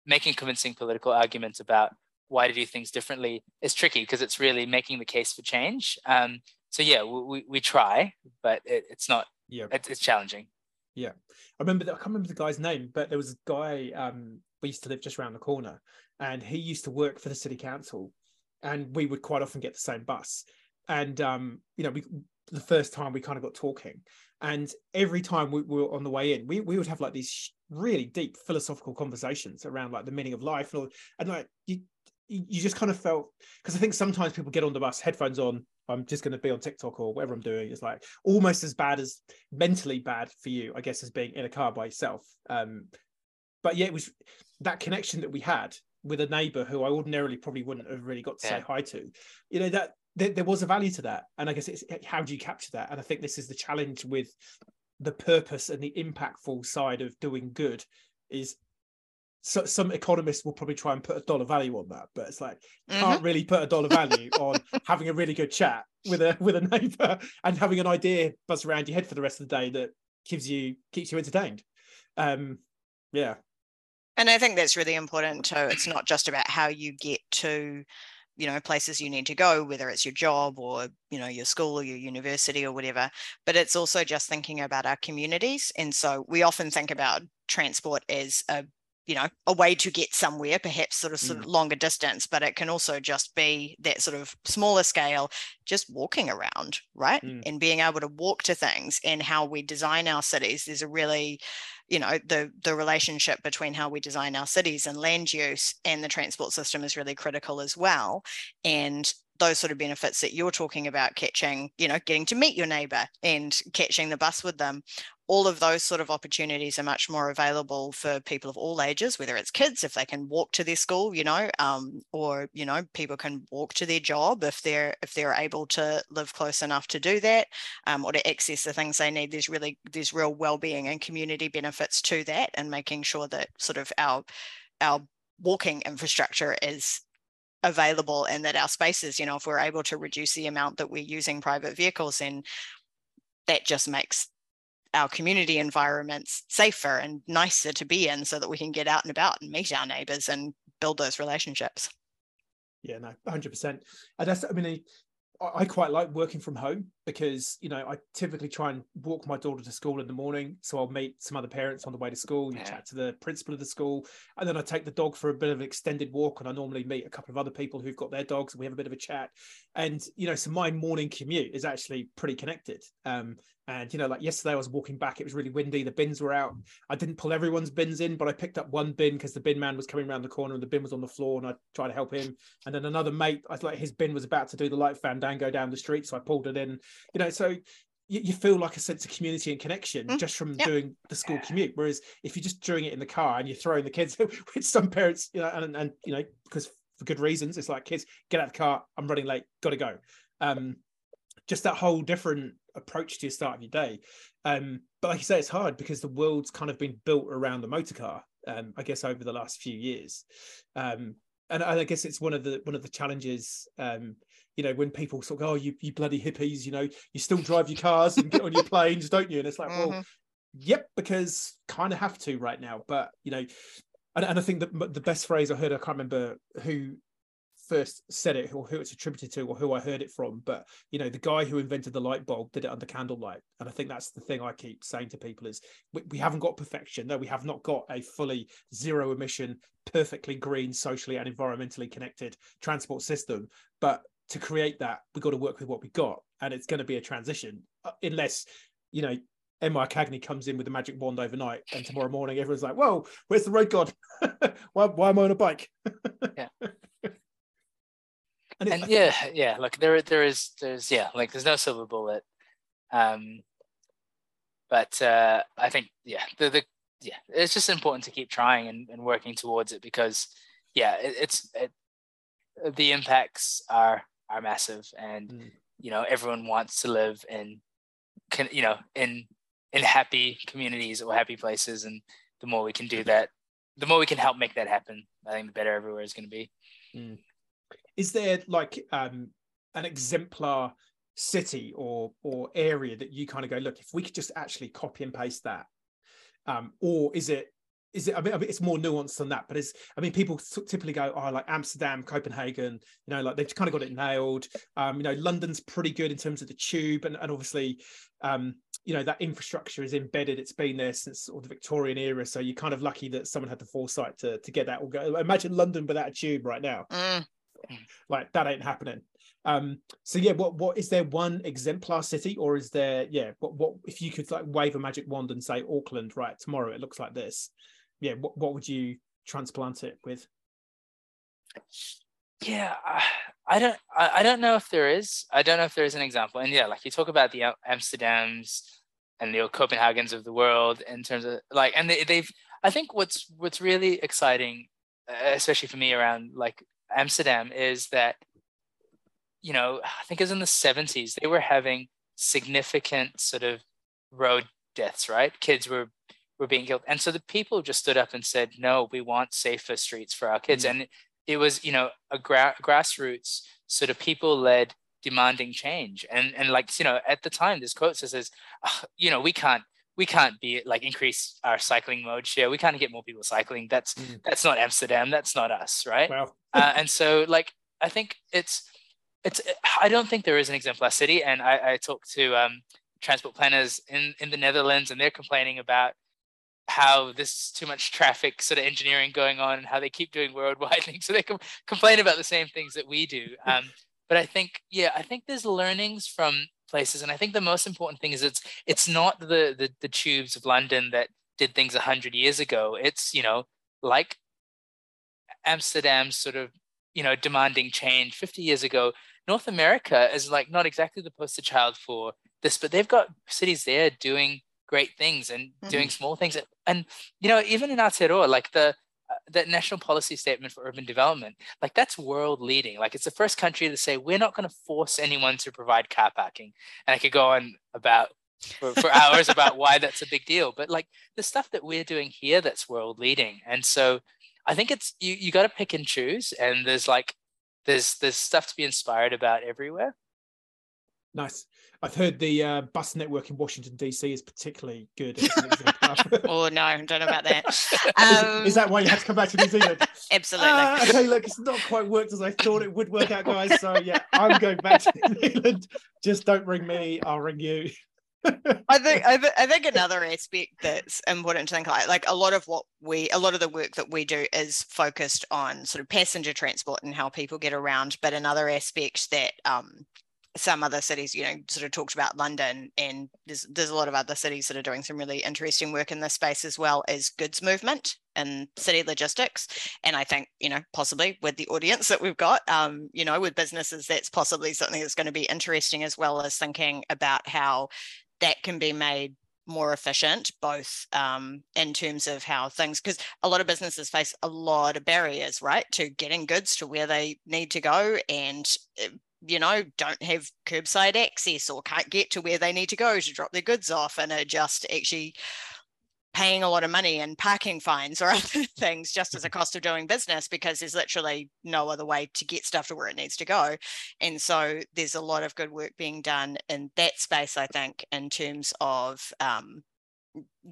making convincing political arguments about why to do things differently is tricky because it's really making the case for change um so yeah we, we try but it, it's not yeah it, it's challenging yeah i remember i can't remember the guy's name but there was a guy um we used to live just around the corner and he used to work for the city council and we would quite often get the same bus and um you know we the first time we kind of got talking and every time we, we were on the way in we, we would have like these really deep philosophical conversations around like the meaning of life and, all, and like you you just kind of felt because I think sometimes people get on the bus, headphones on. I'm just going to be on TikTok or whatever I'm doing. It's like almost as bad as mentally bad for you, I guess, as being in a car by yourself. Um, but yeah, it was that connection that we had with a neighbor who I ordinarily probably wouldn't have really got to yeah. say hi to. You know that there, there was a value to that, and I guess it's how do you capture that? And I think this is the challenge with the purpose and the impactful side of doing good is so, some economists will probably try and put a dollar value on that, but it's like mm-hmm. can't really put a dollar value [LAUGHS] on having a really good chat with a with a neighbor and having an idea buzz around your head for the rest of the day that gives you keeps you entertained. Um, yeah, and I think that's really important too. It's not just about how you get to you know places you need to go whether it's your job or you know your school or your university or whatever but it's also just thinking about our communities and so we often think about transport as a you know a way to get somewhere perhaps sort of, sort of mm. longer distance but it can also just be that sort of smaller scale just walking around right mm. and being able to walk to things and how we design our cities there's a really you know the the relationship between how we design our cities and land use and the transport system is really critical as well and those sort of benefits that you're talking about catching you know getting to meet your neighbor and catching the bus with them all of those sort of opportunities are much more available for people of all ages whether it's kids if they can walk to their school you know um, or you know people can walk to their job if they're if they're able to live close enough to do that um, or to access the things they need. There's really there's real well-being and community benefits to that and making sure that sort of our our walking infrastructure is available and that our spaces, you know, if we're able to reduce the amount that we're using private vehicles, then that just makes our community environments safer and nicer to be in so that we can get out and about and meet our neighbors and build those relationships. Yeah, no, 100%. And that's, I mean, I quite like working from home because you know I typically try and walk my daughter to school in the morning, so I'll meet some other parents on the way to school. You yeah. chat to the principal of the school, and then I take the dog for a bit of an extended walk, and I normally meet a couple of other people who've got their dogs, and we have a bit of a chat. And you know, so my morning commute is actually pretty connected. Um, and you know, like yesterday, I was walking back. It was really windy. The bins were out. I didn't pull everyone's bins in, but I picked up one bin because the bin man was coming around the corner and the bin was on the floor, and I tried to help him. And then another mate, I like his bin was about to do the light fandango down the street, so I pulled it in. You know, so you, you feel like a sense of community and connection mm, just from doing the school commute. Whereas if you're just doing it in the car and you're throwing the kids, [LAUGHS] with some parents, you know, and, and you know, because for good reasons, it's like kids get out of the car. I'm running late. Got to go. Um, just that whole different approach to your start of your day. Um, but like you say, it's hard because the world's kind of been built around the motor car. Um, I guess over the last few years, um, and I guess it's one of the one of the challenges. Um, you know, when people sort of go, "Oh, you you bloody hippies," you know, you still drive your cars and get on your [LAUGHS] planes, don't you? And it's like, mm-hmm. well, yep, because kind of have to right now. But you know, and, and I think that the best phrase I heard, I can't remember who first said it or who it's attributed to or who I heard it from, but you know, the guy who invented the light bulb did it under candlelight. And I think that's the thing I keep saying to people is we, we haven't got perfection. No, we have not got a fully zero emission, perfectly green, socially and environmentally connected transport system. But to create that, we've got to work with what we got. And it's going to be a transition uh, unless, you know, MRCagney comes in with a magic wand overnight, and tomorrow morning everyone's like, "Whoa, where's the road god? [LAUGHS] why, why am I on a bike?" [LAUGHS] yeah, and, [LAUGHS] and yeah, yeah, like there, there is, there's, yeah, like there's no silver bullet. Um, but uh, I think, yeah, the, the, yeah, it's just important to keep trying and, and working towards it because, yeah, it, it's, it, the impacts are, are massive and, mm. you know everyone wants to live in can you know in in happy communities or happy places and the more we can do that the more we can help make that happen i think the better everywhere is going to be mm. Is there like um an exemplar city or or area that you kind of go look if we could just actually copy and paste that um or is it is it I mean, it's more nuanced than that but it's i mean people typically go oh like amsterdam copenhagen you know like they've kind of got it nailed. Um you know london's pretty good in terms of the tube and, and obviously um you know that infrastructure is embedded. It's been there since of the victorian era so you're kind of lucky that someone had the foresight to to get that or go. Imagine london without a tube right now. Mm. Like that ain't happening um, so yeah, what what is there one exemplar city, or is there yeah? What what if you could like wave a magic wand and say Auckland, right? Tomorrow it looks like this. Yeah, what what would you transplant it with? Yeah, I don't I don't know if there is. I don't know if there is an example. And yeah, like you talk about the Amsterdams and the old Copenhagens of the world in terms of like, and they, they've. I think what's what's really exciting, especially for me around like Amsterdam, is that you know, I think it was in the 70s, they were having significant sort of road deaths, right? Kids were were being killed. And so the people just stood up and said, no, we want safer streets for our kids. Mm-hmm. And it was, you know, a gra- grassroots sort of people led demanding change. And and like, you know, at the time, this quote says, oh, you know, we can't we can't be like increase our cycling mode share. We can't get more people cycling. That's mm. that's not Amsterdam. That's not us, right? Well. [LAUGHS] uh, and so like I think it's it's I don't think there is an exemplar city. And I, I talked to um, transport planners in in the Netherlands, and they're complaining about how there's too much traffic sort of engineering going on and how they keep doing road widening. [LAUGHS] So they com- complain about the same things that we do. [LAUGHS] Um, but I think, yeah, I think there's learnings from places. And I think the most important thing is it's it's not the the, the tubes of London that did things 100 years ago. It's, you know, like Amsterdam's sort of, you know, demanding change 50 years ago North America is like not exactly the poster child for this, but they've got cities there doing great things and mm-hmm. doing small things. And, you know, even in Aotearoa, like the the national policy statement for urban development, like that's world leading. Like it's the first country to say we're not going to force anyone to provide car parking. And I could go on about for, for hours about why that's a big deal. But like the stuff that we're doing here, that's world leading. And so I think it's you you got to pick and choose. And there's like there's there's stuff to be inspired about everywhere. Nice. I've heard the uh, bus network in Washington DC is particularly good. [LAUGHS] oh no, I don't know about that. Um, is, is, that why you had to come back to New Zealand? [LAUGHS] Absolutely. Uh, okay, look, it's not quite worked as I thought it would work out, guys. So yeah, I'm going back to New Zealand. Just don't ring me. I'll ring you. I think I, th- I, think another aspect that's important to think like like a lot of what we a lot of the work that we do is focused on sort of passenger transport and how people get around. But another aspect that um, some other cities, you know, sort of talked about London, and there's there's a lot of other cities that are doing some really interesting work in this space as well as goods movement and city logistics. And I think, you know, possibly with the audience that we've got, um, you know, with businesses, that's possibly something that's going to be interesting as well as thinking about how that can be made more efficient, both um, in terms of how things, because a lot of businesses face a lot of barriers, right, to getting goods to where they need to go and, eh, you know, don't have curbside access or can't get to where they need to go to drop their goods off and are just actually paying a lot of money and parking fines or [LAUGHS] other things just as a cost of doing business because there's literally no other way to get stuff to where it needs to go. And so there's a lot of good work being done in that space, I think, in terms of um,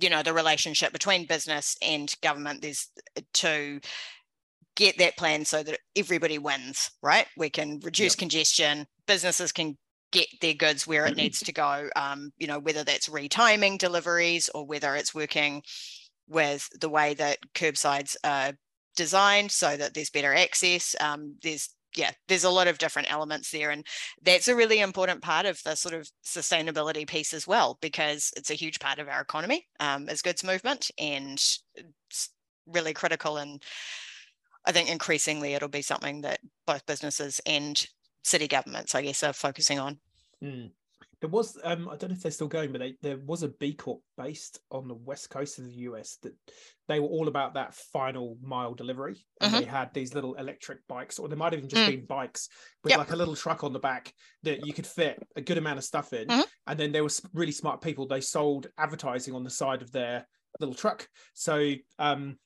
you know the relationship between business and government. There's to get that plan so that everybody wins, right? We can reduce yep. congestion, businesses can get their goods where it needs to go. Um, you know, whether that's retiming deliveries or whether it's working with the way that curbsides are designed so that there's better access. Um, there's yeah, there's a lot of different elements there. And that's a really important part of the sort of sustainability piece as well, because it's a huge part of our economy um, as goods movement and it's really critical. And I think increasingly it'll be something that both businesses and city governments, I guess, are focusing on. Mm. There was, um, I don't know if they're still going, but they, there was a B Corp based on the west coast of the US that they were all about that final mile delivery. And Mhm. they had these little electric bikes, or they might have even just Mm. been bikes with Yep. like a little truck on the back that you could fit a good amount of stuff in. Mhm. And then there were really smart people. They sold advertising on the side of their little truck. So, um,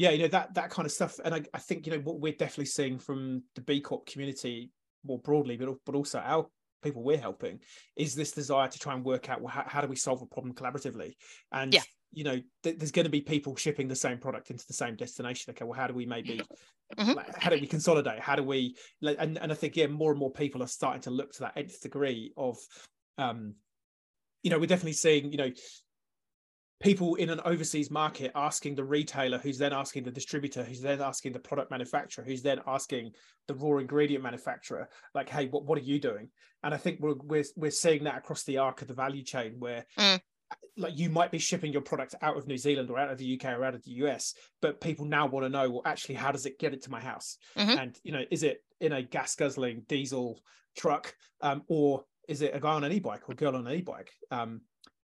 yeah, you know that that kind of stuff. And I, I think you know what we're definitely seeing from the B Corp community more broadly, but but also our people we're helping is this desire to try and work out well, how, how do we solve a problem collaboratively and Yeah. you know th- there's going to be people shipping the same product into the same destination okay well how do we maybe Mhm. like, how do we consolidate how do we like, and, and i think yeah more and more people are starting to look to that nth degree of um you know we're definitely seeing you know people in an overseas market asking the retailer who's then asking the distributor who's then asking the product manufacturer who's then asking the raw ingredient manufacturer like hey what, what are you doing and i think we're, we're we're seeing that across the arc of the value chain where Mm. like you might be shipping your product out of new zealand or out of the uk or out of the us but people now want to know well actually how does it get it to my house Mhm. and you know is it in a gas guzzling diesel truck um, or is it a guy on an e-bike or a girl on an e-bike um,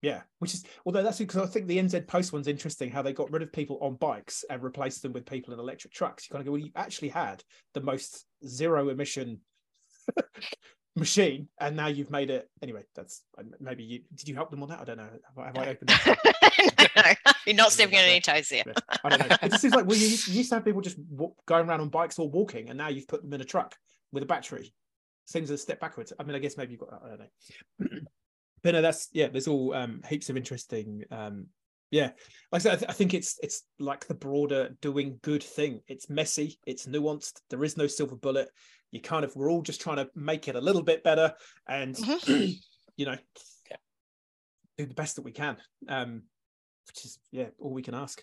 yeah, which is although that's because I think the NZ Post one's interesting how they got rid of people on bikes and replaced them with people in electric trucks. You kind of go, well, you actually had the most zero emission [LAUGHS] machine, and now you've made it. Anyway, that's uh, maybe you did you help them on that? I don't know. Have I, have I opened? [LAUGHS] No, you're not stepping on any toes there. I don't know. It just seems like well, you, [LAUGHS] you used to have people just walk, going around on bikes or walking, and now you've put them in a truck with a battery. Seems a step backwards. I mean, I guess maybe you've got. I don't know. [CLEARS THROAT] but no, that's yeah. There's all um, heaps of interesting. Um, yeah, like I said, I, th- I think it's it's like the broader doing good thing. It's messy. It's nuanced. There is no silver bullet. You kind of we're all just trying to make it a little bit better, and [CLEARS THROAT] you know, Yeah. do the best that we can. Um, which is yeah, all we can ask.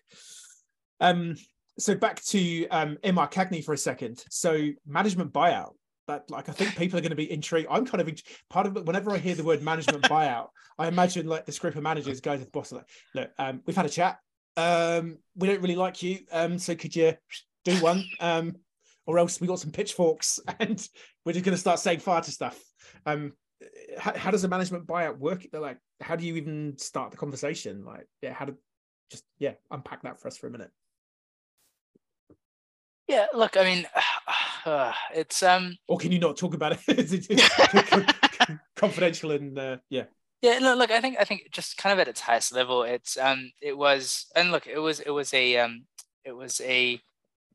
Um, so back to um, MRCagney for a second. So management buyout. That like I think people are going to be intrigued. I'm kind of part of it. Whenever I hear the word management [LAUGHS] buyout, I imagine like this group of managers going to the boss like, look, um, we've had a chat. Um, we don't really like you. Um, so could you do one? Um, or else we got some pitchforks [LAUGHS] and we're just going to start saying fire to stuff. Um, how, how does a management buyout work? They're like, how do you even start the conversation? Like, yeah, how to just yeah unpack that for us for a minute. Yeah, look, I mean, uh, [SIGHS] it's um, Or can you not talk about it? [LAUGHS] [LAUGHS] [LAUGHS] Confidential and uh, yeah, yeah, no, look, I think I think just kind of at its highest level, it's um, it was, and look, it was it was a um, it was a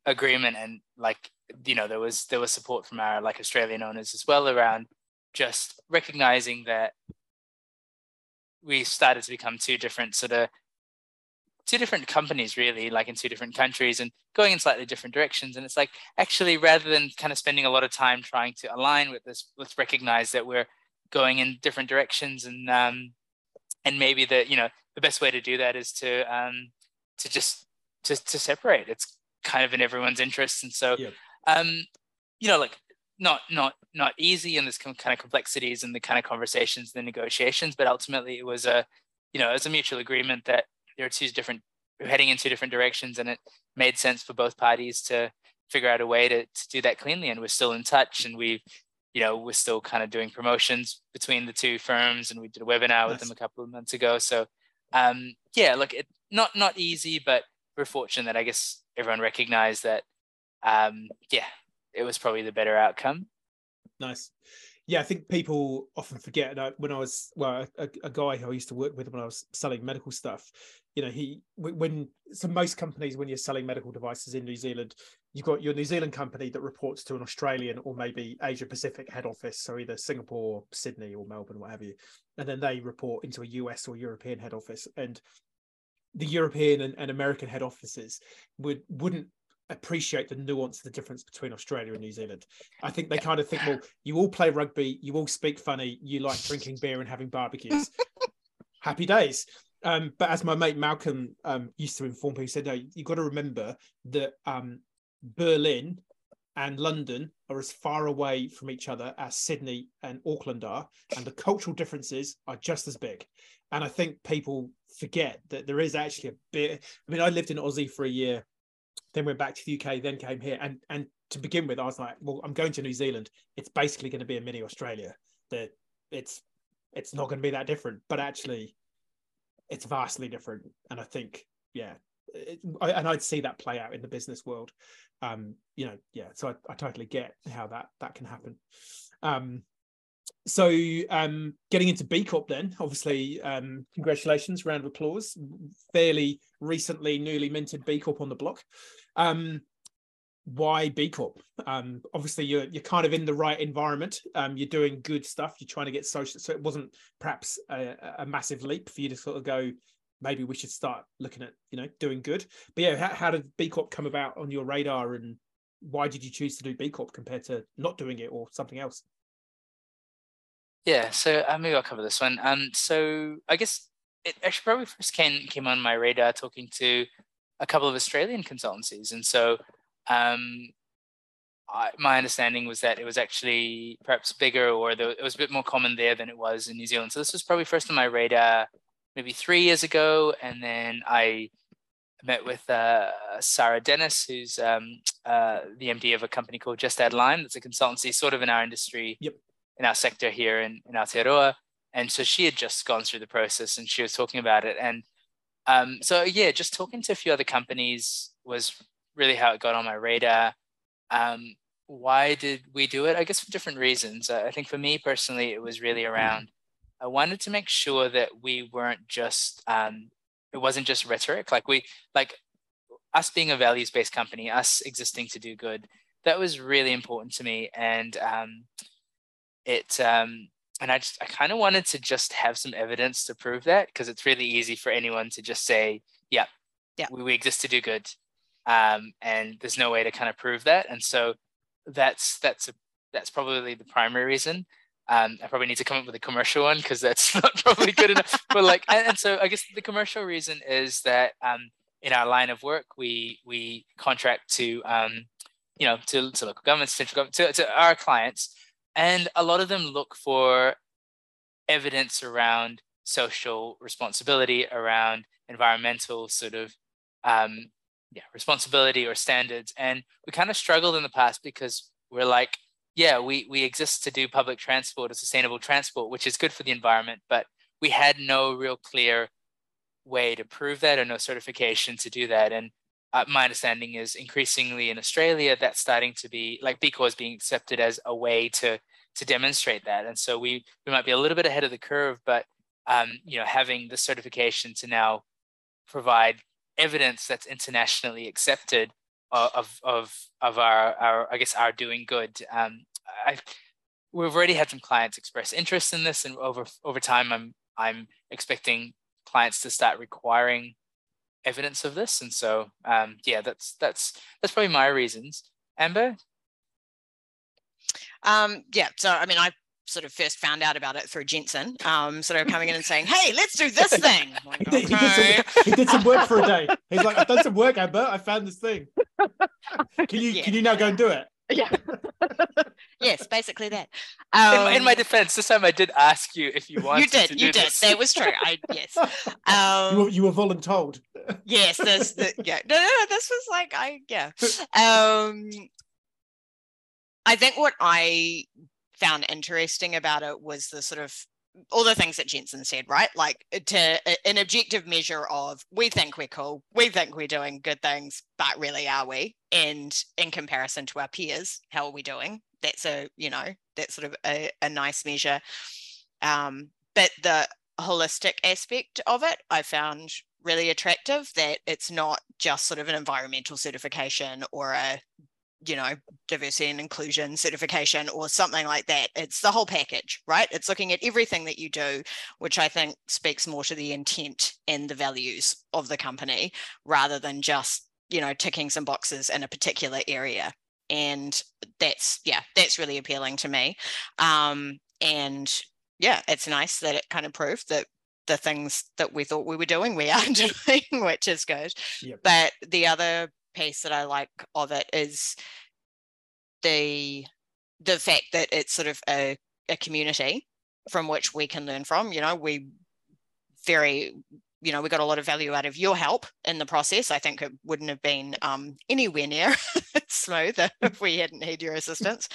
agreement, and like you know, there was there was support from our like Australian owners as well around just recognizing that we started to become two different sort of two different companies really like in two different countries and going in slightly different directions. And it's like actually rather than kind of spending a lot of time trying to align with this let's recognize that we're going in different directions and um and maybe the you know the best way to do that is to um to just to, to separate. It's kind of in everyone's interest. And so Yep. um you know like not not not easy. And there's kind of complexities and the kind of conversations the negotiations. But ultimately it was a you know it was a mutual agreement that there are two different heading in two different directions and it made sense for both parties to figure out a way to, to do that cleanly and we're still in touch and we've you know we're still kind of doing promotions between the two firms and we did a webinar with them a couple of months ago so um yeah look it not not easy but we're fortunate that i guess everyone recognized that um yeah it was probably the better outcome nice. Yeah, I think people often forget. And I, when I was well, a, a guy who I used to work with when I was selling medical stuff, you know, he when- so most companies when you're selling medical devices in New Zealand, you've got your New Zealand company that reports to an Australian or maybe Asia Pacific head office, so either Singapore, Sydney, or Melbourne, what have you, and then they report into a US or European head office, and the European and, and American head offices would wouldn't appreciate the nuance of the difference between Australia and New Zealand. I think they kind of think, well, you all play rugby, you all speak funny, you like drinking beer and having barbecues. [LAUGHS] Happy days. Um, but as my mate Malcolm um, used to inform people, he said, no, you got to remember that um, Berlin and London are as far away from each other as Sydney and Auckland are, and the cultural differences are just as big. And I think people forget that there is actually a bit. I mean, I lived in Aussie for a year, then went back to the UK, then came here, and and to begin with, I was like, well, I'm going to New Zealand. It's basically going to be a mini Australia. That it's it's not going to be that different. But actually, it's vastly different. And I think, yeah, it, I, and I'd see that play out in the business world. Um, you know, yeah. So I, I totally get how that that can happen. Um, so um, getting into B Corp then, obviously, um, congratulations, round of applause. Fairly recently, newly minted B Corp on the block. Um, why B Corp? Um, obviously, you're you're kind of in the right environment. Um, you're doing good stuff. You're trying to get social, so it wasn't perhaps a, a, massive leap for you to sort of go. Maybe we should start looking at you know doing good. But yeah, how, how did B Corp come about on your radar, and why did you choose to do B Corp compared to not doing it or something else? Yeah, so uh, maybe I'll cover this one. Um, so I guess it actually probably first came came on my radar talking to a couple of Australian consultancies, and so um, I, my understanding was that it was actually perhaps bigger, or the, it was a bit more common there than it was in New Zealand. So this was probably first on my radar maybe three years ago, and then I met with uh, Sarah Dennis, who's um, uh, the MD of a company called Just Add Line. That's a consultancy sort of in our industry. Yep in our sector here in, in Aotearoa. And so she had just gone through the process and she was talking about it. And um, so, yeah, just talking to a few other companies was really how it got on my radar. Um, why did we do it? I guess for different reasons. I think for me personally, it was really around I wanted to make sure that we weren't just, um, it wasn't just rhetoric. Like we, like us being a values based company, us existing to do good, that was really important to me. And um, it um, and I just I kind of wanted to just have some evidence to prove that because it's really easy for anyone to just say, yeah, yeah, we, we exist to do good, um, and there's no way to kind of prove that, and so that's that's a that's probably the primary reason. Um, I probably need to come up with a commercial one because that's [LAUGHS] not probably good enough. But like, and, and, so I guess the commercial reason is that um, in our line of work, we we contract to um, you know to, to local governments, central government, to, to our clients and a lot of them look for evidence around social responsibility, around environmental sort of um, yeah, responsibility or standards. And we kind of struggled in the past because we're like, yeah, we, we exist to do public transport or sustainable transport, which is good for the environment, but we had no real clear way to prove that or no certification to do that. And uh, my understanding is increasingly in Australia that's starting to be like B Corp is being accepted as a way to to demonstrate that. And so we we might be a little bit ahead of the curve, but um, you know having the certification to now provide evidence that's internationally accepted of of of our our I guess our doing good. Um, I we've already had some clients express interest in this, and over over time, I'm I'm expecting clients to start requiring evidence of this. And so um, yeah that's that's that's probably my reasons. Amber? Um, yeah so i mean i sort of first found out about it through jensen um, sort of coming in and saying hey let's do this [LAUGHS] thing. Like, okay. he, did some, he, did some, work for a day. [LAUGHS] He's like i've done some work amber i found this thing. Can you yeah. can you now go and do it? Yeah. [LAUGHS] Yes basically that. Um, in, my, in, my, um, defense this time i did ask you if you wanted you did to you did. this. that was true. I yes. Um, you, were, you were voluntold. yes this the, yeah. No, no no this was like i yeah. Um i think what i found interesting about it was the sort of all the things that Jensen said, right? Like uh, to an objective measure of we think we're cool, we think we're doing good things, but really are we? And in comparison to our peers, how are we doing? That's a, you know, that's sort of a, a nice measure. Um, but the holistic aspect of it, I found really attractive that it's not just sort of an environmental certification or a you know, diversity and inclusion certification or something like that. It's the whole package, right? It's looking at everything that you do, which I think speaks more to the intent and the values of the company rather than just, you know, ticking some boxes in a particular area. And that's, yeah, that's really appealing to me. Um, and yeah, it's nice that it kind of proved that the things that we thought we were doing, we are [LAUGHS] doing, which is good. Yep. But the other piece that I like of it is the the fact that it's sort of a, a community from which we can learn from. You know, we very you know we got a lot of value out of your help in the process i think it wouldn't have been um, anywhere near [LAUGHS] smooth [LAUGHS] if we hadn't had your assistance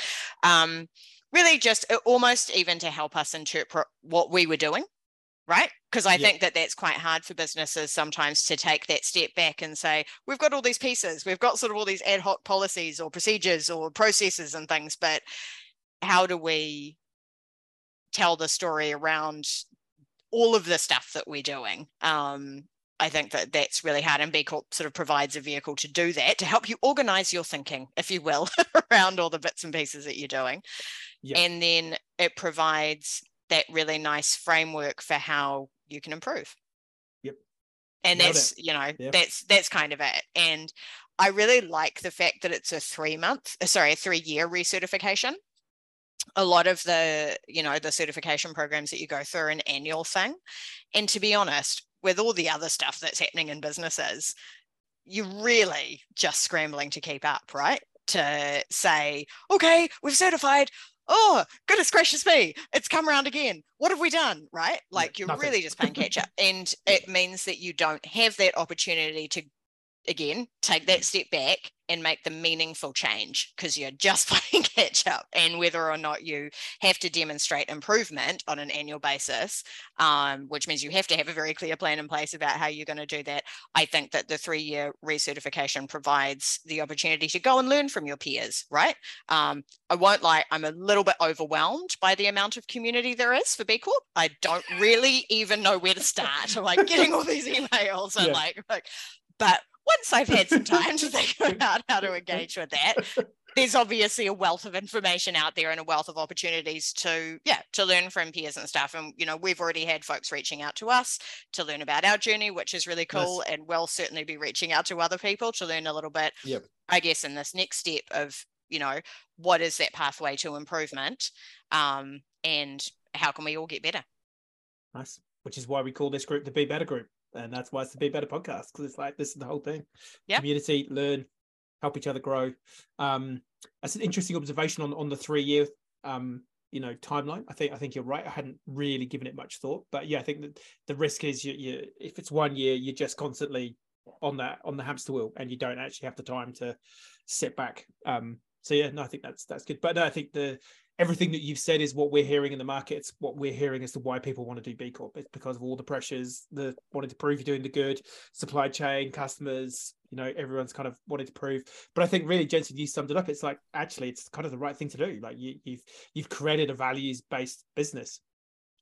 um, really just uh, almost even to help us interpret what we were doing right because i yeah. think that that's quite hard for businesses sometimes to take that step back and say we've got all these pieces we've got sort of all these ad hoc policies or procedures or processes and things but how do we tell the story around all of the stuff that we're doing um, I think that that's really hard, and B Corp sort of provides a vehicle to do that to help you organize your thinking, if you will, [LAUGHS] around all the bits and pieces that you're doing. Yeah. And then it provides that really nice framework for how you can improve. Yep. And Nailed that's, it. you know, yep. that's that's kind of it. And I really like the fact that it's a three month, uh, sorry, a three year recertification. A lot of the, you know, the certification programs that you go through are an annual thing. And to be honest, with all the other stuff that's happening in businesses, you're really just scrambling to keep up, right? To say, okay, we've certified, oh goodness gracious me it's come around again. What have we done right? Like you're really just playing catch up. And [LAUGHS] it means that you don't have that opportunity to again take that step back and make the meaningful change because you're just [LAUGHS] playing catch up. And whether or not you have to demonstrate improvement on an annual basis um, which means you have to have a very clear plan in place about how you're going to do that i think that the three year recertification provides the opportunity to go and learn from your peers right? Um, i won't lie i'm a little bit overwhelmed by the amount of community there is for b corp. I don't really even know where to start I'm like getting all these [LAUGHS] emails and yeah. like, like but once I've had some [LAUGHS] time to think about how to engage with that, there's obviously a wealth of information out there and a wealth of opportunities to, yeah, to learn from peers and stuff. And, you know, we've already had folks reaching out to us to learn about our journey, which is really cool. And we'll certainly be reaching out to other people to learn a little bit, yep. I guess, in this next step of, you know, what is that pathway to improvement um, and how can we all get better? Nice. Which is why we call this group the Be Better Group and that's why it's the Be Better podcast because it's like this is the whole thing. Yeah. Community, learn, help each other grow. Um, that's an interesting observation on on the three year um, you know timeline. I think I think you're right. I hadn't really given it much thought, but yeah, I think that the risk is you, you if it's one year, you're just constantly on that on the hamster wheel, and you don't actually have the time to sit back. Um, so yeah, no, I think that's that's good. But no, I think the everything that you've said is what we're hearing in the market. It's what we're hearing as to why people want to do B Corp. It's because of all the pressures, the wanting to prove you're doing the good, supply chain, customers, you know, everyone's kind of wanted to prove. But I think really, Jensen, you summed it up. It's like actually it's kind of the right thing to do. Like you, you've you've created a values-based business.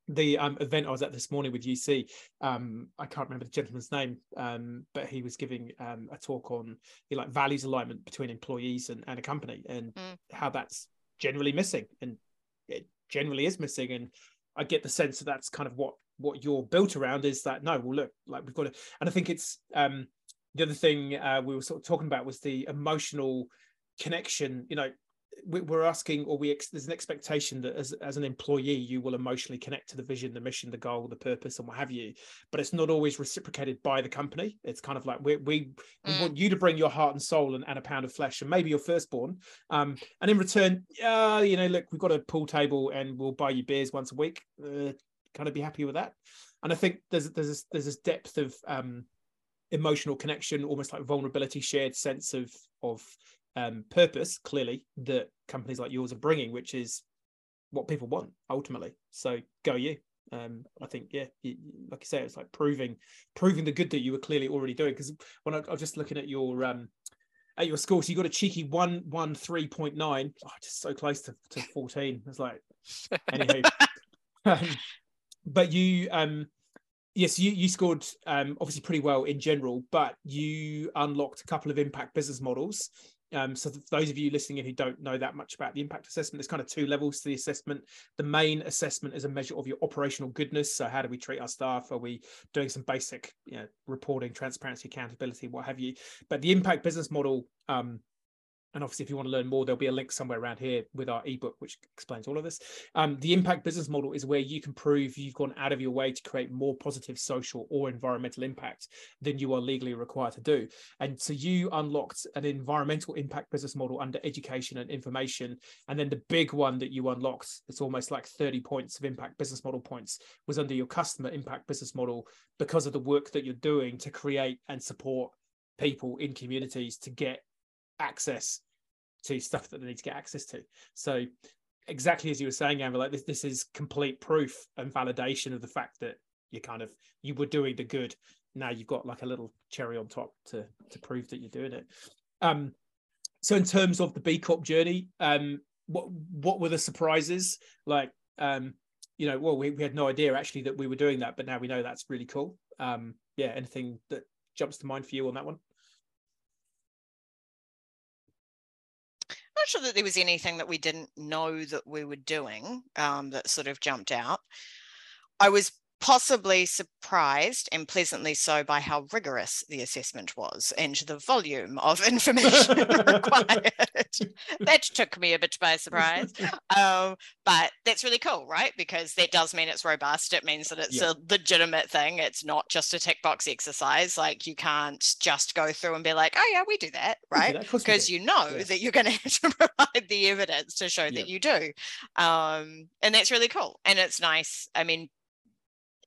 The um, event I was at this morning with UC, um, I can't remember the gentleman's name, um, but he was giving um, a talk on you know, like values alignment between employees and, and a company and mm. how that's generally missing, and it generally is missing. And I get the sense that that's kind of what what you're built around is that no, well look, like we've got to, and I think it's um the other thing uh, we were sort of talking about was the emotional connection. You know, we're asking or we ex- there's an expectation that as, as an employee you will emotionally connect to the vision the mission the goal the purpose and what have you but it's not always reciprocated by the company it's kind of like we we, mm. we want you to bring your heart and soul and, and, a pound of flesh and maybe your firstborn um, and in return uh, you know look we've got a pool table and we'll buy you beers once a week uh, kind of be happy with that and i think there's there's this, there's this depth of um, emotional connection almost like vulnerability shared sense of of um, purpose clearly that companies like yours are bringing, which is what people want ultimately. So go you. Um, I think yeah, you, like you say, it's like proving proving the good that you were clearly already doing. Because when I, I, was just looking at your um, at your score, so you got a cheeky one one three point nine, oh, just so close to, to fourteen. It's like anywho, [LAUGHS] um, but you um yes you you scored um obviously pretty well in general but you unlocked a couple of impact business models um, so those of you listening in who don't know that much about the impact assessment, there's kind of two levels to the assessment. The main assessment is a measure of your operational goodness. So how do we treat our staff? Are we doing some basic you know, reporting, transparency, accountability, what have you? But the impact business model um, and obviously if you want to learn more there'll be a link somewhere around here with our ebook which explains all of this. Um, the impact business model is where you can prove you've gone out of your way to create more positive social or environmental impact than you are legally required to do. And so you unlocked an environmental impact business model under education and information. And then the big one that you unlocked it's almost like 30 points of impact business model points was under your customer impact business model because of the work that you're doing to create and support people in communities to get access to stuff that they need to get access to. So exactly as you were saying, Amber, like this, this is complete proof and validation of the fact that you kind of you were doing the good. Now you've got like a little cherry on top to to prove that you're doing it. Um, so in terms of the B Corp journey, um, what what were the surprises? Like, um, you know, well, we, we had no idea actually that we were doing that, but now we know that's really cool. Um, yeah, anything that jumps to mind for you on that one? Not sure that there was anything that we didn't know that we were doing um, that sort of jumped out. I was possibly surprised and pleasantly so by how rigorous the assessment was and the volume of [LAUGHS] information [LAUGHS] required. that took me a bit by surprise. Um, but that's really cool, right? Because that does mean it's robust. It means that it's yeah. a legitimate thing. It's not just a tick box exercise. Like you can't just go through and be like, oh, yeah, we do that, right? Because you know yeah. that you're going [LAUGHS] to have to provide the evidence to show that you do. Um, and that's really cool. And it's nice. I mean,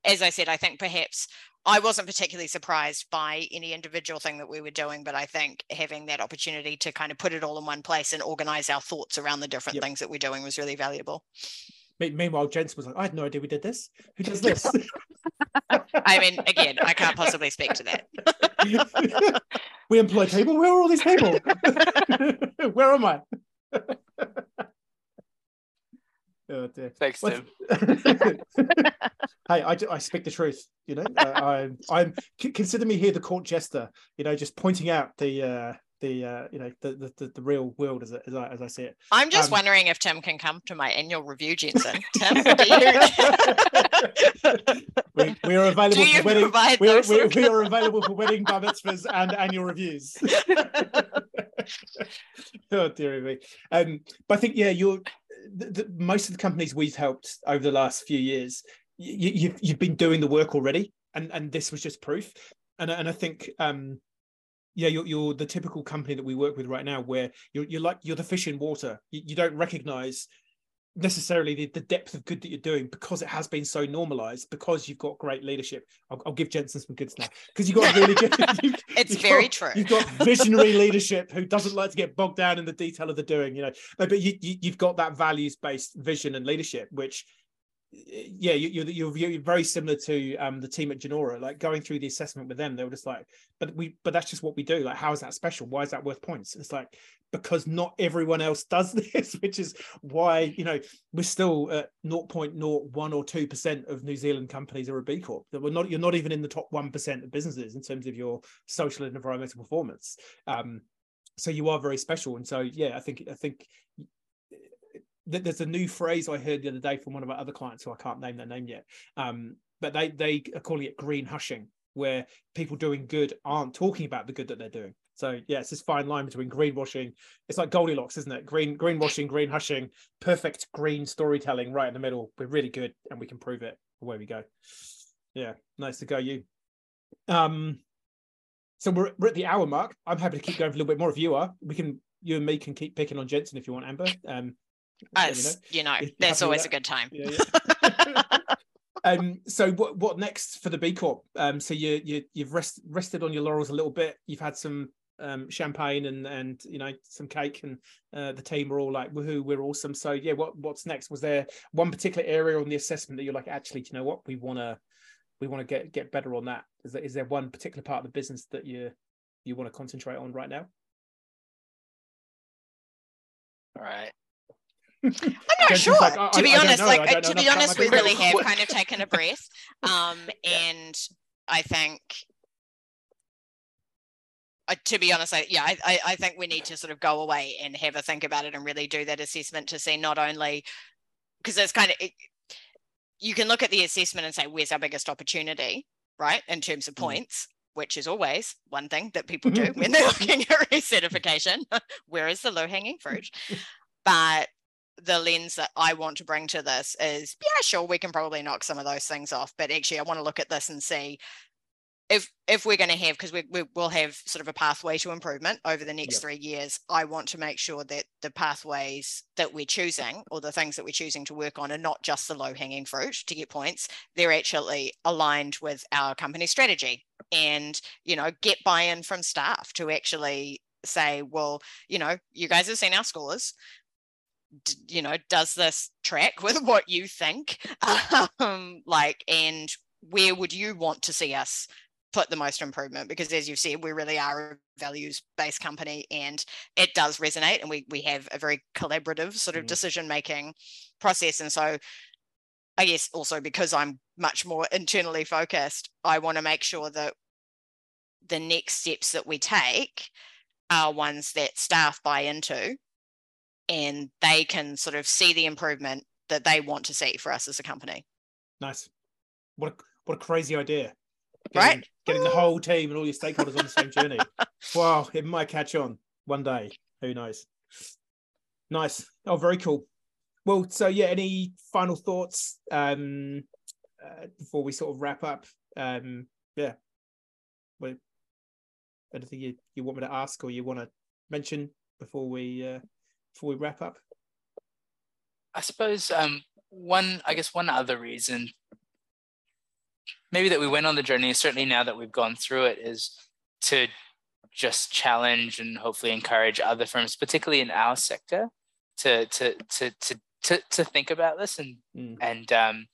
as I said, I think perhaps I wasn't particularly surprised by any individual thing that we were doing, but I think having that opportunity to kind of put it all in one place and organize our thoughts around the different yep. things that we're doing was really valuable. Meanwhile, Jensen was like, I had no idea we did this. Who does [LAUGHS] this? I mean, again, I can't possibly speak to that. [LAUGHS] we employ people. Where are all these people? [LAUGHS] Where am I? Oh dear. Thanks, Tim. [LAUGHS] hey, I, I speak the truth. You know, I, I'm, I'm consider me here the court jester. You know, just pointing out the uh, the uh, you know the, the the real world as, as I as I see it. I'm just um, wondering if Tim can come to my annual review, Jensen. [LAUGHS] Tim, we, we, are available for wedding. We are, we, we are available for wedding bar mitzvahs and annual reviews. [LAUGHS] oh dear me. Um, but I think yeah, you're the, the, most of the companies we've helped over the last few years, you, you've you've been doing the work already, and and this was just proof. And and I think um, yeah, you're, you're the typical company that we work with right now, where you're you're like you're the fish in water. You, you don't recognize necessarily the, the depth of good that you're doing because it has been so normalized because you've got great leadership. I'll, I'll give jensen some goods now because you've got really good [LAUGHS] [LAUGHS] it's very got, true. you've got visionary [LAUGHS] leadership who doesn't like to get bogged down in the detail of the doing you know. But you, you, you've got that values based vision and leadership which yeah, you, are you're, you're very similar to um, the team at Genora. Like going through the assessment with them, they were just like, "But we, but that's just what we do. Like, how is that special? Why is that worth points?" It's like because not everyone else [LAUGHS] does this, which is why you know we're still at 0.01 or two percent of New Zealand companies are a B Corp. That we're not. You're not even in the top one percent of businesses in terms of your social and environmental performance. Um, so you are very special, and so yeah, I think I think there's a new phrase I heard the other day from one of our other clients who I can't name their name yet. Um, but they they are calling it green hushing, where people doing good aren't talking about the good that they're doing. So yeah, it's this fine line between greenwashing. It's like Goldilocks, isn't it? Green greenwashing, green hushing, perfect green storytelling right in the middle. We're really good and we can prove it. Away we go. Yeah, nice to go you. Um so we're, we're at the hour mark. I'm happy to keep going for a little bit more if you are. We can you and me can keep picking on Jensen if you want, Amber. Um as you know, you know that's always a good time. Yeah, yeah. [LAUGHS] um, so what what next for the B Corp? Um, so you you you've rest, rested on your laurels a little bit. You've had some um, champagne and and you know some cake, and uh, the team are all like, "Woohoo, we're awesome!" So yeah, what what's next? Was there one particular area on the assessment that you're like, actually, you know what, we want to we want to get get better on that? Is there is there one particular part of the business that you you want to concentrate on right now? All right. I'm not sure. Like, to be I, honest, I like to be honest, we really have kind of taken a breath. [LAUGHS] Um, and I think uh, to be honest, I, yeah, I, I think we need to sort of go away and have a think about it and really do that assessment to see not only because it's kind of it, you can look at the assessment and say where's our biggest opportunity, right, in terms of mm. points, which is always one thing that people do [LAUGHS] when they're looking at [LAUGHS] recertification. Where is the low hanging fruit? But the lens that I want to bring to this is yeah, sure, we can probably knock some of those things off, but actually, I want to look at this and see if if we're going to have because we, we will have sort of a pathway to improvement over the next yep. three years i want to make sure that the pathways that we're choosing or the things that we're choosing to work on are not just the low hanging fruit to get points they're actually aligned with our company strategy and you know get buy-in from staff to actually say well you know you guys have seen our scores you know, does this track with what you think? [LAUGHS] Um, like, and where would you want to see us put the most improvement? Because as you said, we really are a values based company and it does resonate and we, we have a very collaborative sort of mm. decision making process. And so I guess also because I'm much more internally focused, I want to make sure that the next steps that we take are ones that staff buy into and they can sort of see the improvement that they want to see for us as a company. Nice. What a, what a crazy idea. Getting, right? Getting the whole team and all your stakeholders on the same journey. Wow, it might catch on one day. Who knows? Nice. Oh, very cool. Well, so yeah, any final thoughts um, uh, before we sort of wrap up? Um, yeah. Well, anything you, you want me to ask or you want to mention before we uh, before we wrap up? I suppose um, one, I guess one other reason maybe that we went on the journey, certainly now that we've gone through it, is to just challenge and hopefully encourage other firms, particularly in our sector, to to to to to, to think about this and mm. and um,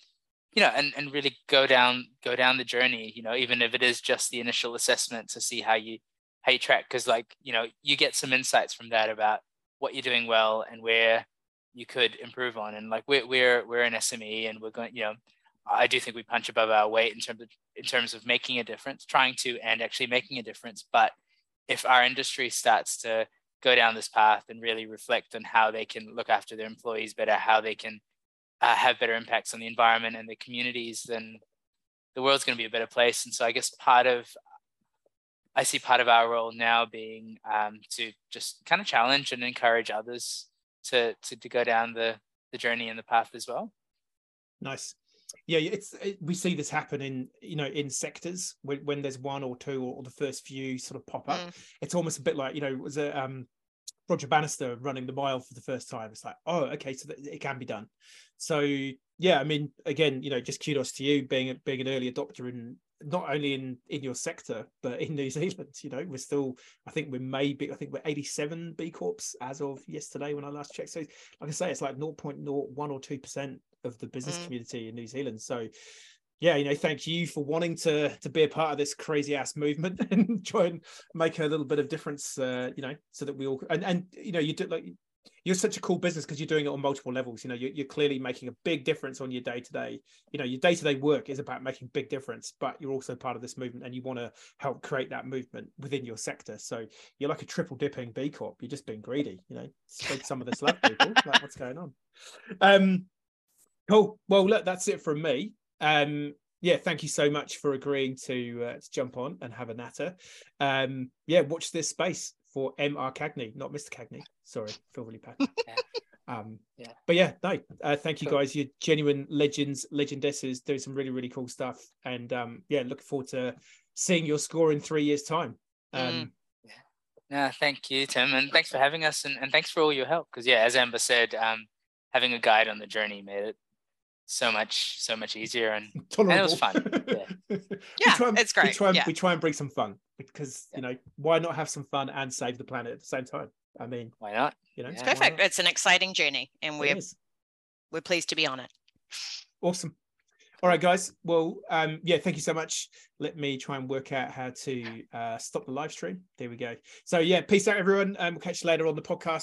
you know and and really go down go down the journey. You know, even if it is just the initial assessment to see how you how you track, because like you know you get some insights from that about what you're doing well and where you could improve on. And like we're we're we're an SME and we're going you know I do think we punch above our weight in terms of in terms of making a difference, trying to and actually making a difference. But if our industry starts to go down this path and really reflect on how they can look after their employees better, how they can uh, have better impacts on the environment and the communities, then the world's going to be a better place. And so I guess part of I see part of our role now being um, to just kind of challenge and encourage others to, to to go down the the journey and the path as well. Nice yeah it's it, we see this happen in you know in sectors when, when there's one or two or, or the first few sort of pop up mm. it's almost a bit like you know was it um roger bannister running the mile for the first time it's like oh okay so it can be done so yeah i mean again you know just kudos to you being being an early adopter in not only in in your sector but in new [LAUGHS] zealand you know we're still i think we're maybe i think we're 87 b corps as of yesterday when i last checked so like i say it's like 0.01 or 2 percent of the business mm. community in New Zealand. So yeah, you know, thank you for wanting to to be a part of this crazy ass movement [LAUGHS] and try and make a little bit of difference. Uh, you know, so that we all and and you know, you do like you're such a cool business because you're doing it on multiple levels. You know, you're, you're clearly making a big difference on your day to day. You know, your day to day work is about making big difference, but you're also part of this movement and you want to help create that movement within your sector. So you're like a triple dipping B Corp. You're just being greedy. You know, spread some of this [LAUGHS] love, people. like, what's going on? Um, Cool. Well, look, that's it from me. Um, yeah, thank you so much for agreeing to, uh, to jump on and have a natter. Um, yeah, watch this space for MRCagney, not Mr. Cagney. Sorry, feel really bad. [LAUGHS] Um, yeah. But yeah, no, uh, thank you guys. You're genuine legends, legendesses, doing some really, really cool stuff. And um, yeah, looking forward to seeing your score in three years' time. Um, mm. yeah. No, thank you, Tim, and thanks for having us, and, and thanks for all your help. Because yeah, as Amber said, um, having a guide on the journey made it so much so much easier and, [LAUGHS] and it was fun. Yeah, [LAUGHS] yeah and, it's great. we try, and, yeah. we try and bring some fun because yeah. you know why not have some fun and save the planet at the same time? I mean why not? you know it's perfect. it's an exciting journey and we're we're pleased to be on it. Awesome. All right guys. Well um yeah thank you so much. Let me try and work out how to uh stop the live stream. There we go. So yeah peace out everyone. Um we'll catch you later on the podcast